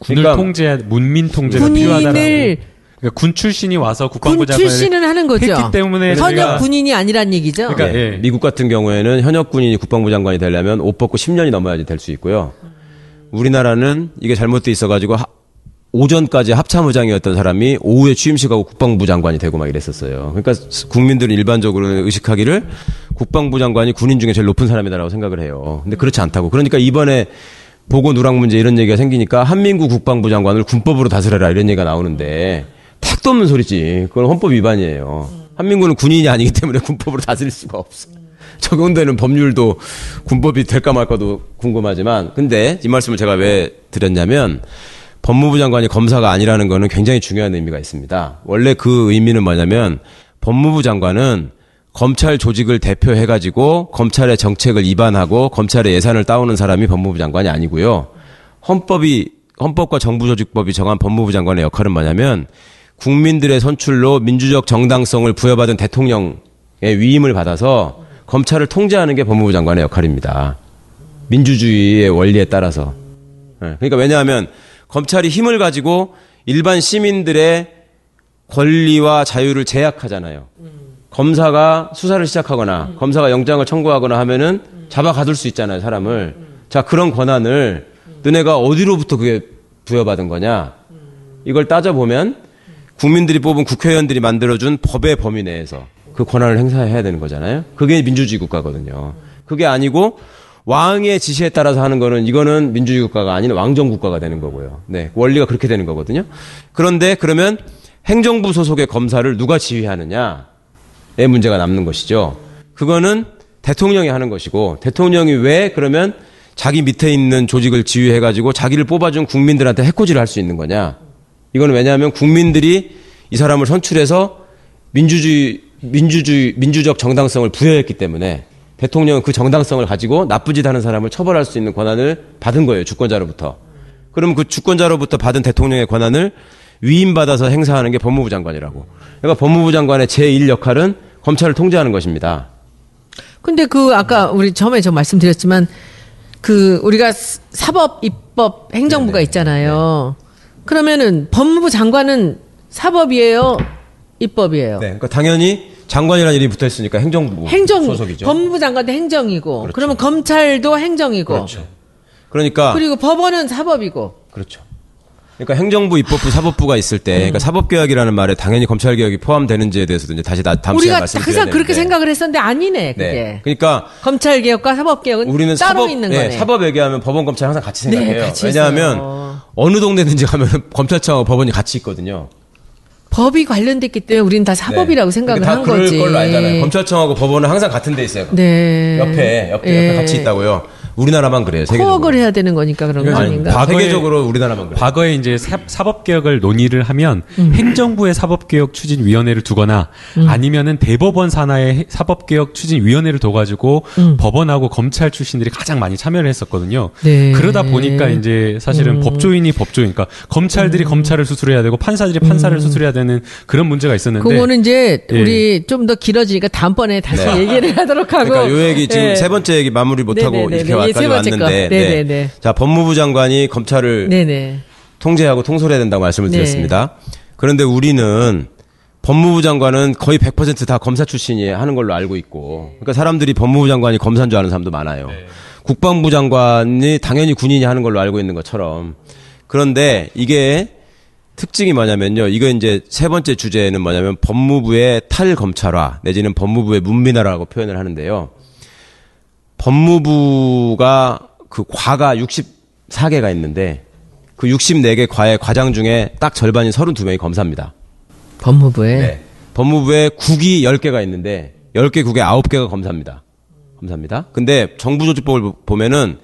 군을 그러니까 통제, 문민 통제가 필요하다라고. 그러니까 군 출신이 와서 국방부 군 출신은 하는 거죠. 했기 때문에 현역 군인이 아니란 얘기죠. 그러니까 네. 예. 미국 같은 경우에는 현역 군인이 국방부 장관이 되려면 옷 벗고 10년이 넘어야지 될 수 있고요. 우리나라는 이게 잘못돼 있어가지고 하- 오전까지 합참의장이었던 사람이 오후에 취임식하고 국방부 장관이 되고 막 이랬었어요. 그러니까 스- 국민들은 일반적으로 의식하기를 국방부 장관이 군인 중에 제일 높은 사람이다라고 생각을 해요. 근데 그렇지 않다고. 그러니까 이번에 보고 누락 문제 이런 얘기가 생기니까 한민구 국방부 장관을 군법으로 다스려라 이런 얘기가 나오는데 택도 없는 소리지. 그건 헌법 위반이에요. 한민구는 군인이 아니기 때문에 *laughs* 군법으로 다스릴 수가 없어. 적용되는 법률도 군법이 될까 말까도 궁금하지만 근데 이 말씀을 제가 왜 드렸냐면 법무부 장관이 검사가 아니라는 거는 굉장히 중요한 의미가 있습니다. 원래 그 의미는 뭐냐면 법무부 장관은 검찰 조직을 대표해 가지고 검찰의 정책을 입안하고 검찰의 예산을 따오는 사람이 법무부 장관이 아니고요. 헌법이 헌법과 정부조직법이 정한 법무부 장관의 역할은 뭐냐면 국민들의 선출로 민주적 정당성을 부여받은 대통령의 위임을 받아서 검찰을 통제하는 게 법무부 장관의 역할입니다. 민주주의의 원리에 따라서. 예, 그러니까 왜냐하면 검찰이 힘을 가지고 일반 시민들의 권리와 자유를 제약하잖아요. 검사가 수사를 시작하거나 검사가 영장을 청구하거나 하면은 잡아 가둘 수 있잖아요, 사람을. 자, 그런 권한을 너네가 어디로부터 그게 부여받은 거냐? 이걸 따져보면 국민들이 뽑은 국회의원들이 만들어준 법의 범위 내에서 그 권한을 행사해야 되는 거잖아요. 그게 민주주의 국가거든요. 그게 아니고 왕의 지시에 따라서 하는 거는 이거는 민주주의 국가가 아닌 왕정 국가가 되는 거고요. 네. 원리가 그렇게 되는 거거든요. 그런데 그러면 행정부 소속의 검사를 누가 지휘하느냐의 문제가 남는 것이죠. 그거는 대통령이 하는 것이고 대통령이 왜 그러면 자기 밑에 있는 조직을 지휘해가지고 자기를 뽑아준 국민들한테 해코지를 할 수 있는 거냐. 이거는 왜냐하면 국민들이 이 사람을 선출해서 민주주의, 민주주의, 민주적 정당성을 부여했기 때문에 대통령은 그 정당성을 가지고 나쁜 짓 하는 사람을 처벌할 수 있는 권한을 받은 거예요. 주권자로부터. 그럼 그 주권자로부터 받은 대통령의 권한을 위임받아서 행사하는 게 법무부 장관이라고. 그러니까 법무부 장관의 제1 역할은 검찰을 통제하는 것입니다. 근데 그 아까 우리 처음에 저 말씀드렸지만 그 우리가 사법, 입법, 행정부가 있잖아요. 그러면은 법무부 장관은 사법이에요, 입법이에요. 네. 그러니까 당연히 장관이라는 이름이 붙어 있으니까 행정부 행정 소속이죠. 법무부 장관도 행정이고 그렇죠. 그러면 검찰도 행정이고 그렇죠. 그러니까 그리고 법원은 사법이고 그렇죠. 그러니까 행정부, 입법부, 사법부가 있을 때, 그러니까 사법개혁이라는 말에 당연히 검찰개혁이 포함되는지에 대해서도 이제 다시 나- 다음 시간에 우리가 말씀드려야 항상 그렇게 되는데. 생각을 했었는데 아니네 그게 네. 그러니까 검찰 개혁과 사법 개혁은 우리는 따로 사법, 있는 예, 거네. 사법 얘기하면 법원, 검찰 항상 같이 네, 생각해요. 같이 왜냐하면 있어요. 어느 동네든지 가면 검찰청하고 법원이 같이 있거든요. 법이 관련됐기 때문에 우리는 다 사법이라고 네. 생각을 다 한 그럴 거지. 걸로 알잖아요. 검찰청하고 법원은 항상 같은 데 있어요. 네. 옆에, 옆에, 예. 옆에 같이 있다고요. 우리나라만 그래요. 세계적으로. 코어를 해야 되는 거니까 그런 거 아닌가? 과- 과거에- 세계적으로 우리나라만 그래요. 과거에 이제 사- 사법 개혁을 논의를 하면 음. 행정부의 사법 개혁 추진 위원회를 두거나 음. 아니면은 대법원 산하의 해- 사법 개혁 추진 위원회를 둬 가지고 음. 법원하고 검찰 출신들이 가장 많이 참여를 했었거든요. 네. 그러다 보니까 이제 사실은 법조인이 법조인, 그러니까 검찰들이 검찰을 수술해야 되고 판사들이 판사를 수술해야 되는 그런 문제가 있었는데. 그거는 이제 예. 우리 좀 더 길어지니까 다음번에 다시 네. 얘기를 *laughs* 하도록 하고. 그러니까 요 얘기 지금 예. 세 번째 얘기 마무리 못 하고 네네네네. 이렇게 예, 번째 거. 왔는데 네네네. 자 법무부 장관이 검찰을 네네. 통제하고 통솔해야 된다고 말씀을 네. 드렸습니다. 그런데 우리는 법무부 장관은 거의 100%다 검사 출신이 하는 걸로 알고 있고, 그러니까 사람들이 법무부 장관이 검사인 줄 아는 사람도 많아요. 국방부 장관이 당연히 군인이 하는 걸로 알고 있는 것처럼. 그런데 이게 특징이 뭐냐면요. 이거 이제 세 번째 주제는 뭐냐면 법무부의 탈검찰화 내지는 법무부의 문민화라고 표현을 하는데요. 법무부가 그 과가 64개가 있는데 그 64개 과의 과장 중에 딱 절반인 32명이 검사입니다. 법무부에. 네. 법무부에 국이 10개가 있는데 10개 국에 9개가 검사입니다. 검사입니다. 근데 정부조직법을 보면은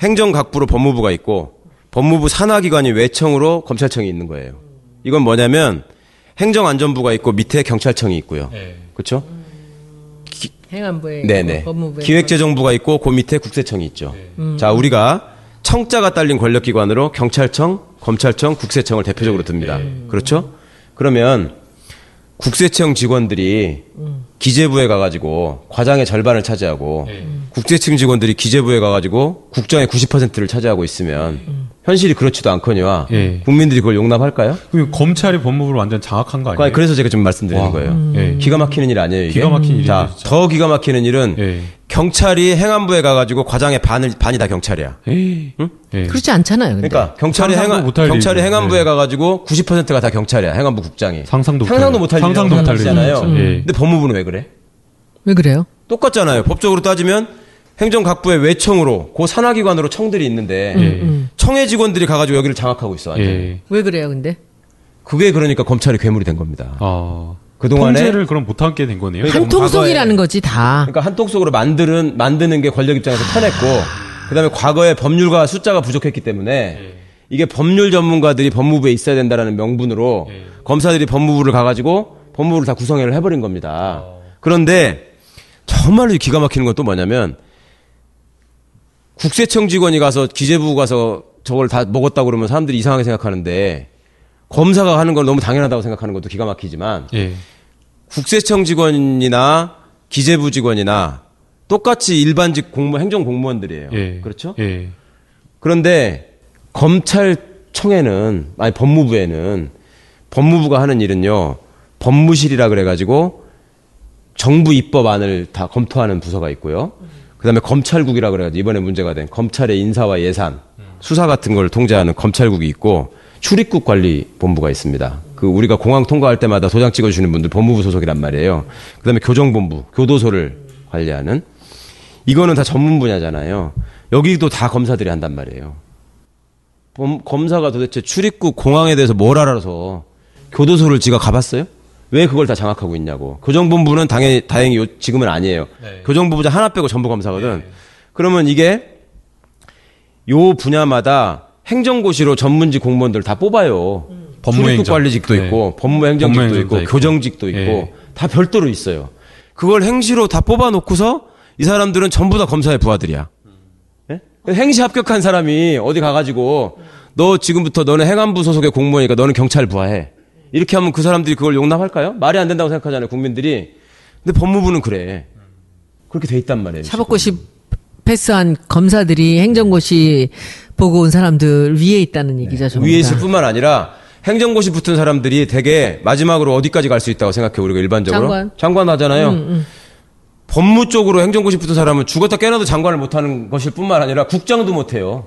행정각부로 법무부가 있고 법무부 산하기관이 외청으로 검찰청이 있는 거예요. 이건 뭐냐면 행정안전부가 있고 밑에 경찰청이 있고요. 그렇죠? 행안부에. 있고 네네. 법무부에. 기획재정부가 있고 그 밑에 국세청이 있죠. 음. 자, 우리가 청자가 딸린 권력기관으로 경찰청, 검찰청, 국세청을 대표적으로 듭니다. 네. 그렇죠? 그러면 국세청 직원들이 음. 기재부에 가가지고 과장의 절반을 차지하고 네. 국세청 직원들이 기재부에 가가지고 국정의 90%를 차지하고 있으면 음. 현실이 그렇지도 않거니와 예. 국민들이 그걸 용납할까요? 그 검찰이 법무부를 완전 장악한 거 아니에요? 그래서 제가 좀 말씀드리는 와. 거예요. 음. 예. 기가 막히는 일 아니에요, 이게? 기가 막힌 자, 진짜. 더 기가 막히는 일은 예. 경찰이 행안부에 가가지고 과장의 반을 반이 다 경찰이야. 에이. 예. 그렇지 않잖아요. 근데. 그러니까 경찰이 행안 경찰이 일이죠. 행안부에 네. 가가지고 90%가 다 경찰이야. 행안부 국장이 상상도 못할 상상도 일. 못할 상상도 못할 일이잖아요. 예. 근데 법무부는 왜 그래? 왜 그래요? 똑같잖아요. 법적으로 따지면 행정각부의 외청으로 그 산하기관으로 청들이 있는데 예. 청해 직원들이 가가지고 여기를 장악하고 있어. 완전히. 예. 왜 그래요, 근데? 그게 그러니까 검찰이 괴물이 된 겁니다. 아. 그동안에 통제를 그럼 못하게 된 거네요. 그러니까 한 통속이라는 과거에- 거지, 다. 그러니까 한통 속으로 만드는 만드는 게 권력 입장에서 편했고 그다음에 과거에 법률가 숫자가 부족했기 때문에 이게 법률 전문가들이 법무부에 있어야 된다라는 명분으로 검사들이 법무부를 가가지고 법무부를 다 구성을 해버린 겁니다. 그런데 정말로 기가 막히는 건 또 뭐냐면 국세청 직원이 가서 기재부 가서 저걸 다 먹었다고 그러면 사람들이 이상하게 생각하는데 검사가 하는 건 너무 당연하다고 생각하는 것도 기가 막히지만 예. 국세청 직원이나 기재부 직원이나 똑같이 일반직 공무 행정 공무원들이에요. 예. 그렇죠? 예. 그런데 검찰청에는 아니 법무부에는 법무부가 하는 일은요. 법무실이라 그래 가지고 정부 입법안을 다 검토하는 부서가 있고요. 그 다음에 검찰국이라 그래 가지고 이번에 문제가 된 검찰의 인사와 예산, 수사 같은 걸 통제하는 검찰국이 있고 출입국 관리 본부가 있습니다. 그 우리가 공항 통과할 때마다 도장 찍어주시는 분들 법무부 소속이란 말이에요. 그 다음에 교정본부, 교도소를 관리하는 이거는 다 전문 분야잖아요. 여기도 다 검사들이 한단 말이에요. 범- 검사가 도대체 출입국 공항에 대해서 뭘 알아서 교도소를 지가 가봤어요? 왜 그걸 다 장악하고 있냐고. 교정본부는 당연히 다행히 요- 지금은 아니에요. 교정본부자 하나 빼고 전부 검사거든. 그러면 이게 요 분야마다 행정고시로 전문직 공무원들 다 뽑아요. 법무행정. 출입국 관리직도 네. 있고 법무행정직도 있고 있고. 교정직도 있고 예. 다 별도로 있어요. 그걸 행시로 다 뽑아놓고서 이 사람들은 전부 다 검사의 부하들이야. 예? 행시 합격한 사람이 어디 가가지고 너 지금부터 너는 행안부 소속의 공무원이니까 너는 경찰 부하해. 이렇게 하면 그 사람들이 그걸 용납할까요? 말이 안 된다고 생각하잖아요, 국민들이. 근데 법무부는 그래. 그렇게 돼 있단 말이에요. 사법고시 패스한 검사들이 행정고시 보고 온 사람들 위에 있다는 얘기죠. 전부 위에 다. 있을 뿐만 아니라 행정고시 붙은 사람들이 되게 마지막으로 어디까지 갈 수 있다고 생각해 우리가 일반적으로 장관. 음, 하잖아요. 법무 쪽으로 행정고시 붙은 사람은 죽었다 깨어나도 장관을 못하는 것일 뿐만 아니라 국장도 못해요.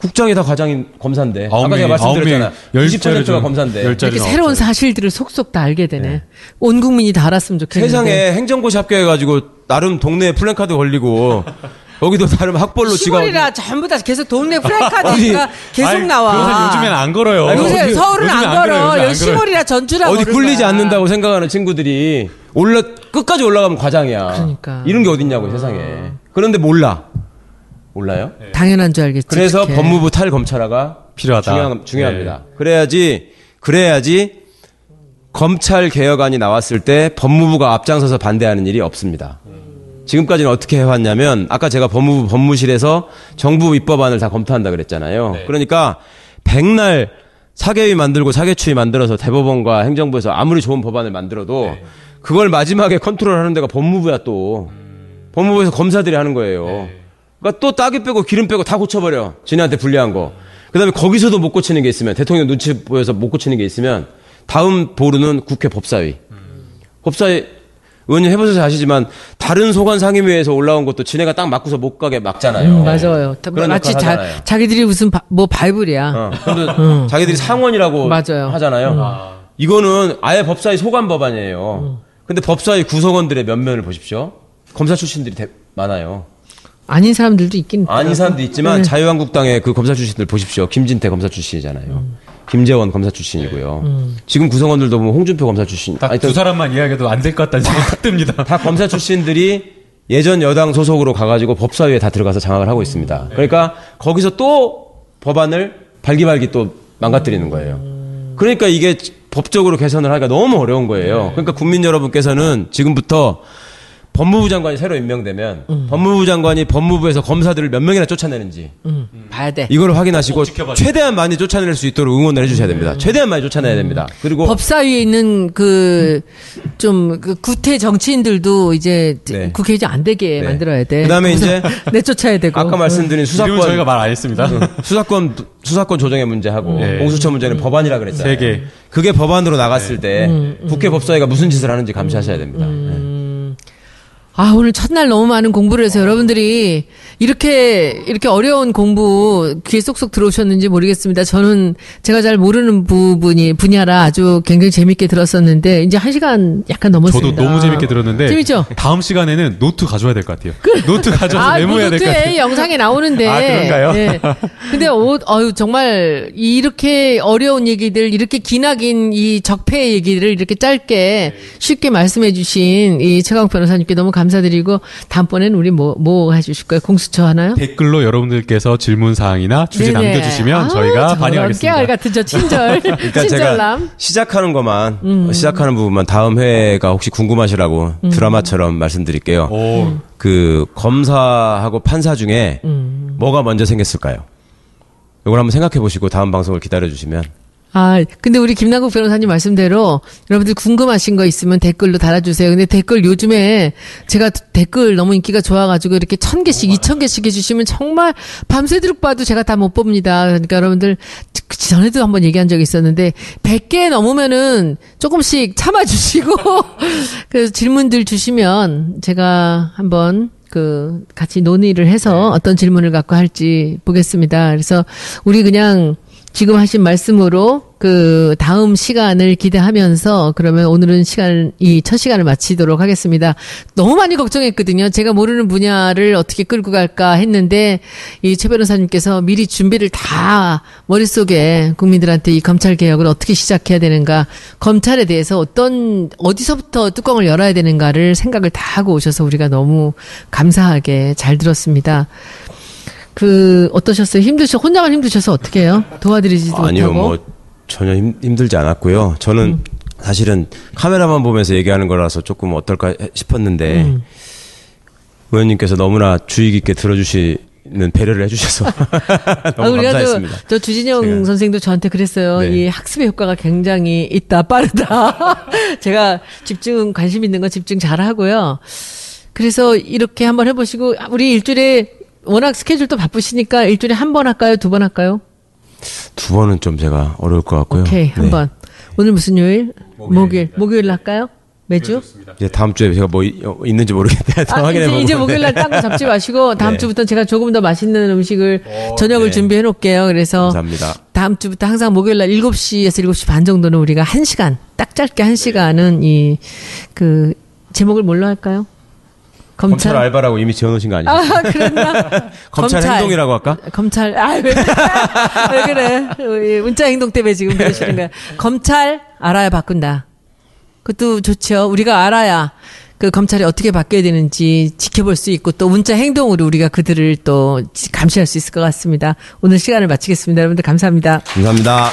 국장이 다 과장인 검사인데 아까 제가 말씀드렸잖아. 명이 열 90%가 자리 검사인데 이렇게. 새로운 사실들을 속속 다 알게 되네. 온 국민이 다 알았으면 좋겠는데. 세상에 행정고시 합격해가지고 나름 동네에 플랜카드 걸리고 *laughs* 여기도 나름 학벌로 지가 시골이라 전부 다 계속 동네 프랜카드가 계속 아니, 나와. 요즘엔 안 걸어요. 아니, 요새 어디- 서울은 안 걸어. 그래요. 시골이라 전주라 어디 굴리지 거야. 않는다고 생각하는 친구들이 올라 끝까지 올라가면 과장이야. 그러니까. 이런 게 어딨냐고 세상에. 그런데 몰라. 몰라요? 당연한 줄 알겠지. 그래서 그렇게. 법무부 탈검찰화가 필요하다. 중요한, 중요합니다. 그래야지 그래야지 검찰 개혁안이 나왔을 때 법무부가 앞장서서 반대하는 일이 없습니다. 지금까지는 어떻게 해왔냐면 아까 제가 법무부 법무실에서 정부 입법안을 다 검토한다 그랬잖아요. 그러니까 백날 사개위 만들고 사개추위 만들어서 대법원과 행정부에서 아무리 좋은 법안을 만들어도 그걸 마지막에 컨트롤하는 데가 법무부야 또 법무부에서 검사들이 하는 거예요. 그러니까 또 따기 빼고 기름 빼고 다 고쳐버려. 지네한테 불리한 거. 그 다음에 거기서도 못 고치는 게 있으면, 대통령 눈치 보여서 못 고치는 게 있으면, 다음 보루는 국회 법사위. 법사위, 의원님 해보셔서 아시지만, 다른 소관 상임위에서 올라온 것도 지네가 딱 맞고서 못 가게 막잖아요. 음, 맞아요. 마치 자. 자기들이 무슨 바, 뭐 바이블이야. 어, 근데 *laughs* 자기들이 상원이라고 맞아요. 하잖아요. 이거는 아예 법사위 소관 법안이에요. 근데 법사위 구성원들의 면면을 보십시오. 검사 출신들이 대- 많아요. 아닌 사람들도 있긴 아닌 있더라고. 사람도 있지만 네. 자유한국당의 그 검사 출신들 보십시오. 김진태 검사 출신이잖아요. 김재원 검사 출신이고요. 지금 구성원들도 보면 홍준표 검사 출신. 아니, 딱두 사람만 이야기해도 안 될 것 같다는 생각이 딱 듭니다. 다 검사 출신들이 예전 여당 소속으로 가가지고 법사위에 다 들어가서 장악을 하고 있습니다. 그러니까 거기서 또 법안을 발기발기 또 망가뜨리는 거예요. 그러니까 이게 법적으로 개선을 하기가 너무 어려운 거예요. 그러니까 국민 여러분께서는 지금부터 법무부 장관이 새로 임명되면 법무부 장관이 법무부에서 검사들을 몇 명이나 쫓아내는지 음, 봐야 돼. 이거를 확인하시고 최대한 많이 쫓아낼 수 있도록 응원을 해주셔야 됩니다. 최대한 많이 쫓아내야 됩니다. 그리고 법사위에 있는 그, 좀, 그 구태 정치인들도 이제 네. 국회의장 안 되게 네. 만들어야 돼. 그다음에 이제 *laughs* 내쫓아야 되고. 아까 말씀드린 이름은 수사권 저희가 말 안 했습니다. 수사권 수사권 조정의 문제하고 네. 공수처 문제는 법안이라 그랬잖아요. 세 개. 그게 법안으로 나갔을 때 국회 법사위가 무슨 짓을 하는지 감시하셔야 됩니다. 네. 아, 오늘 첫날 너무 많은 공부를 해서 여러분들이 이렇게, 이렇게 어려운 공부 귀에 쏙쏙 들어오셨는지 모르겠습니다. 저는 제가 잘 모르는 부분이, 분야라 아주 굉장히 재밌게 들었었는데, 이제 한 시간 약간 저도 넘었습니다. 너무 재밌게 들었는데 재밌죠? 다음 시간에는 노트 가져와야 될 것 같아요. 노트 가져와서 아, 메모해야 될 것 같아요. 영상에 나오는데. 아, 그런가요? 예. 근데, 어, 어유 정말, 이렇게 어려운 얘기들, 이렇게 기나긴 이 적폐의 얘기들을 이렇게 짧게 쉽게 말씀해 주신 이 최강욱 변호사님께 너무 감사 드리고, 다음번에는 우리 뭐, 뭐 해주실 거예요? 공수처 하나요? 댓글로 여러분들께서 질문 사항이나 주제 네네. 남겨주시면 아, 저희가 저런 반영하겠습니다. 깨알 같은 저 친절. *laughs* 그러니까 친절남. 제가 시작하는 것만 음. 시작하는 부분만 다음 회가 혹시 궁금하시라고 드라마처럼 말씀드릴게요. 오, 그 검사하고 판사 중에 음. 뭐가 먼저 생겼을까요? 이걸 한번 생각해 보시고 다음 방송을 기다려 주시면 아, 근데 우리 김남국 변호사님 말씀대로 여러분들 궁금하신 거 있으면 댓글로 달아주세요. 근데 댓글 요즘에 제가 댓글 너무 인기가 좋아가지고 이렇게 천 개씩, 이천 개씩 해주시면 정말 밤새도록 봐도 제가 다못 봅니다. 그러니까 여러분들 그 전에도 한번 얘기한 적이 있었는데 100개 넘으면은 조금씩 참아주시고 *laughs* 그 질문들 주시면 제가 한번 그 같이 논의를 해서 어떤 질문을 갖고 할지 보겠습니다. 그래서 우리 그냥 지금 하신 말씀으로 그 다음 시간을 기대하면서 그러면 오늘은 시간 이 첫 시간을 마치도록 하겠습니다. 너무 많이 걱정했거든요. 제가 모르는 분야를 어떻게 끌고 갈까 했는데 이 최 변호사님께서 미리 준비를 다 머릿속에 국민들한테 이 검찰 개혁을 어떻게 시작해야 되는가, 검찰에 대해서 어떤 어디서부터 뚜껑을 열어야 되는가를 생각을 다 하고 오셔서 우리가 너무 감사하게 잘 들었습니다. 그 어떠셨어요? 힘드셔 혼자만 힘드셔서 어떻게 해요? 도와드리지도 아니요, 못하고. 뭐 전혀 힘, 힘들지 않았고요. 저는 음. 사실은 카메라만 보면서 얘기하는 거라서 조금 어떨까 싶었는데 음. 의원님께서 너무나 주의 깊게 들어주시는 배려를 해주셔서 *laughs* *laughs* 너무 우리가 감사했습니다. 저, 저 주진영 제가. 선생도 저한테 그랬어요. 네. 이 학습의 효과가 굉장히 있다, 빠르다. *laughs* 제가 집중, 관심 있는 건 집중 잘 하고요. 그래서 이렇게 한번 해보시고, 우리 일주일에 워낙 스케줄도 바쁘시니까 일주일에 한 번 할까요? 두 번 할까요? 두 번은 좀 제가 어려울 것 같고요. 오케이, 한 네. 번. 오늘 무슨 요일? 목요일. 목요일 할까요? 매주? 이제 다음 주에 제가 뭐 이- 어, 있는지 모르겠는데 더 아, *laughs* 확인해 이제, 보고. 이제 목요일 날 딴 거 잡지 마시고 다음 네. 주부터 제가 조금 더 맛있는 음식을 저녁을 네. 준비해 놓을게요. 그래서 감사합니다. 다음 주부터 항상 목요일 날 7시에서 7시 반 정도는 우리가 1시간, 딱 짧게 1시간은 이, 그, 제목을 뭘로 할까요? 검찰 검찰. 알바라고 이미 지어놓으신 거 아니죠? 아, 그랬나? *laughs* 검찰 행동이라고 할까? 검찰, 아, 왜, 그래? *laughs* 왜 그래? 이 문자 행동 때문에 지금 그러시는 거야. 검찰 알아야 바꾼다. 그것도 좋죠. 우리가 알아야 그 검찰이 어떻게 바뀌어야 되는지 지켜볼 수 있고 또 문자 행동으로 우리가 그들을 또 감시할 수 있을 것 같습니다. 오늘 시간을 마치겠습니다. 여러분들 감사합니다. 감사합니다.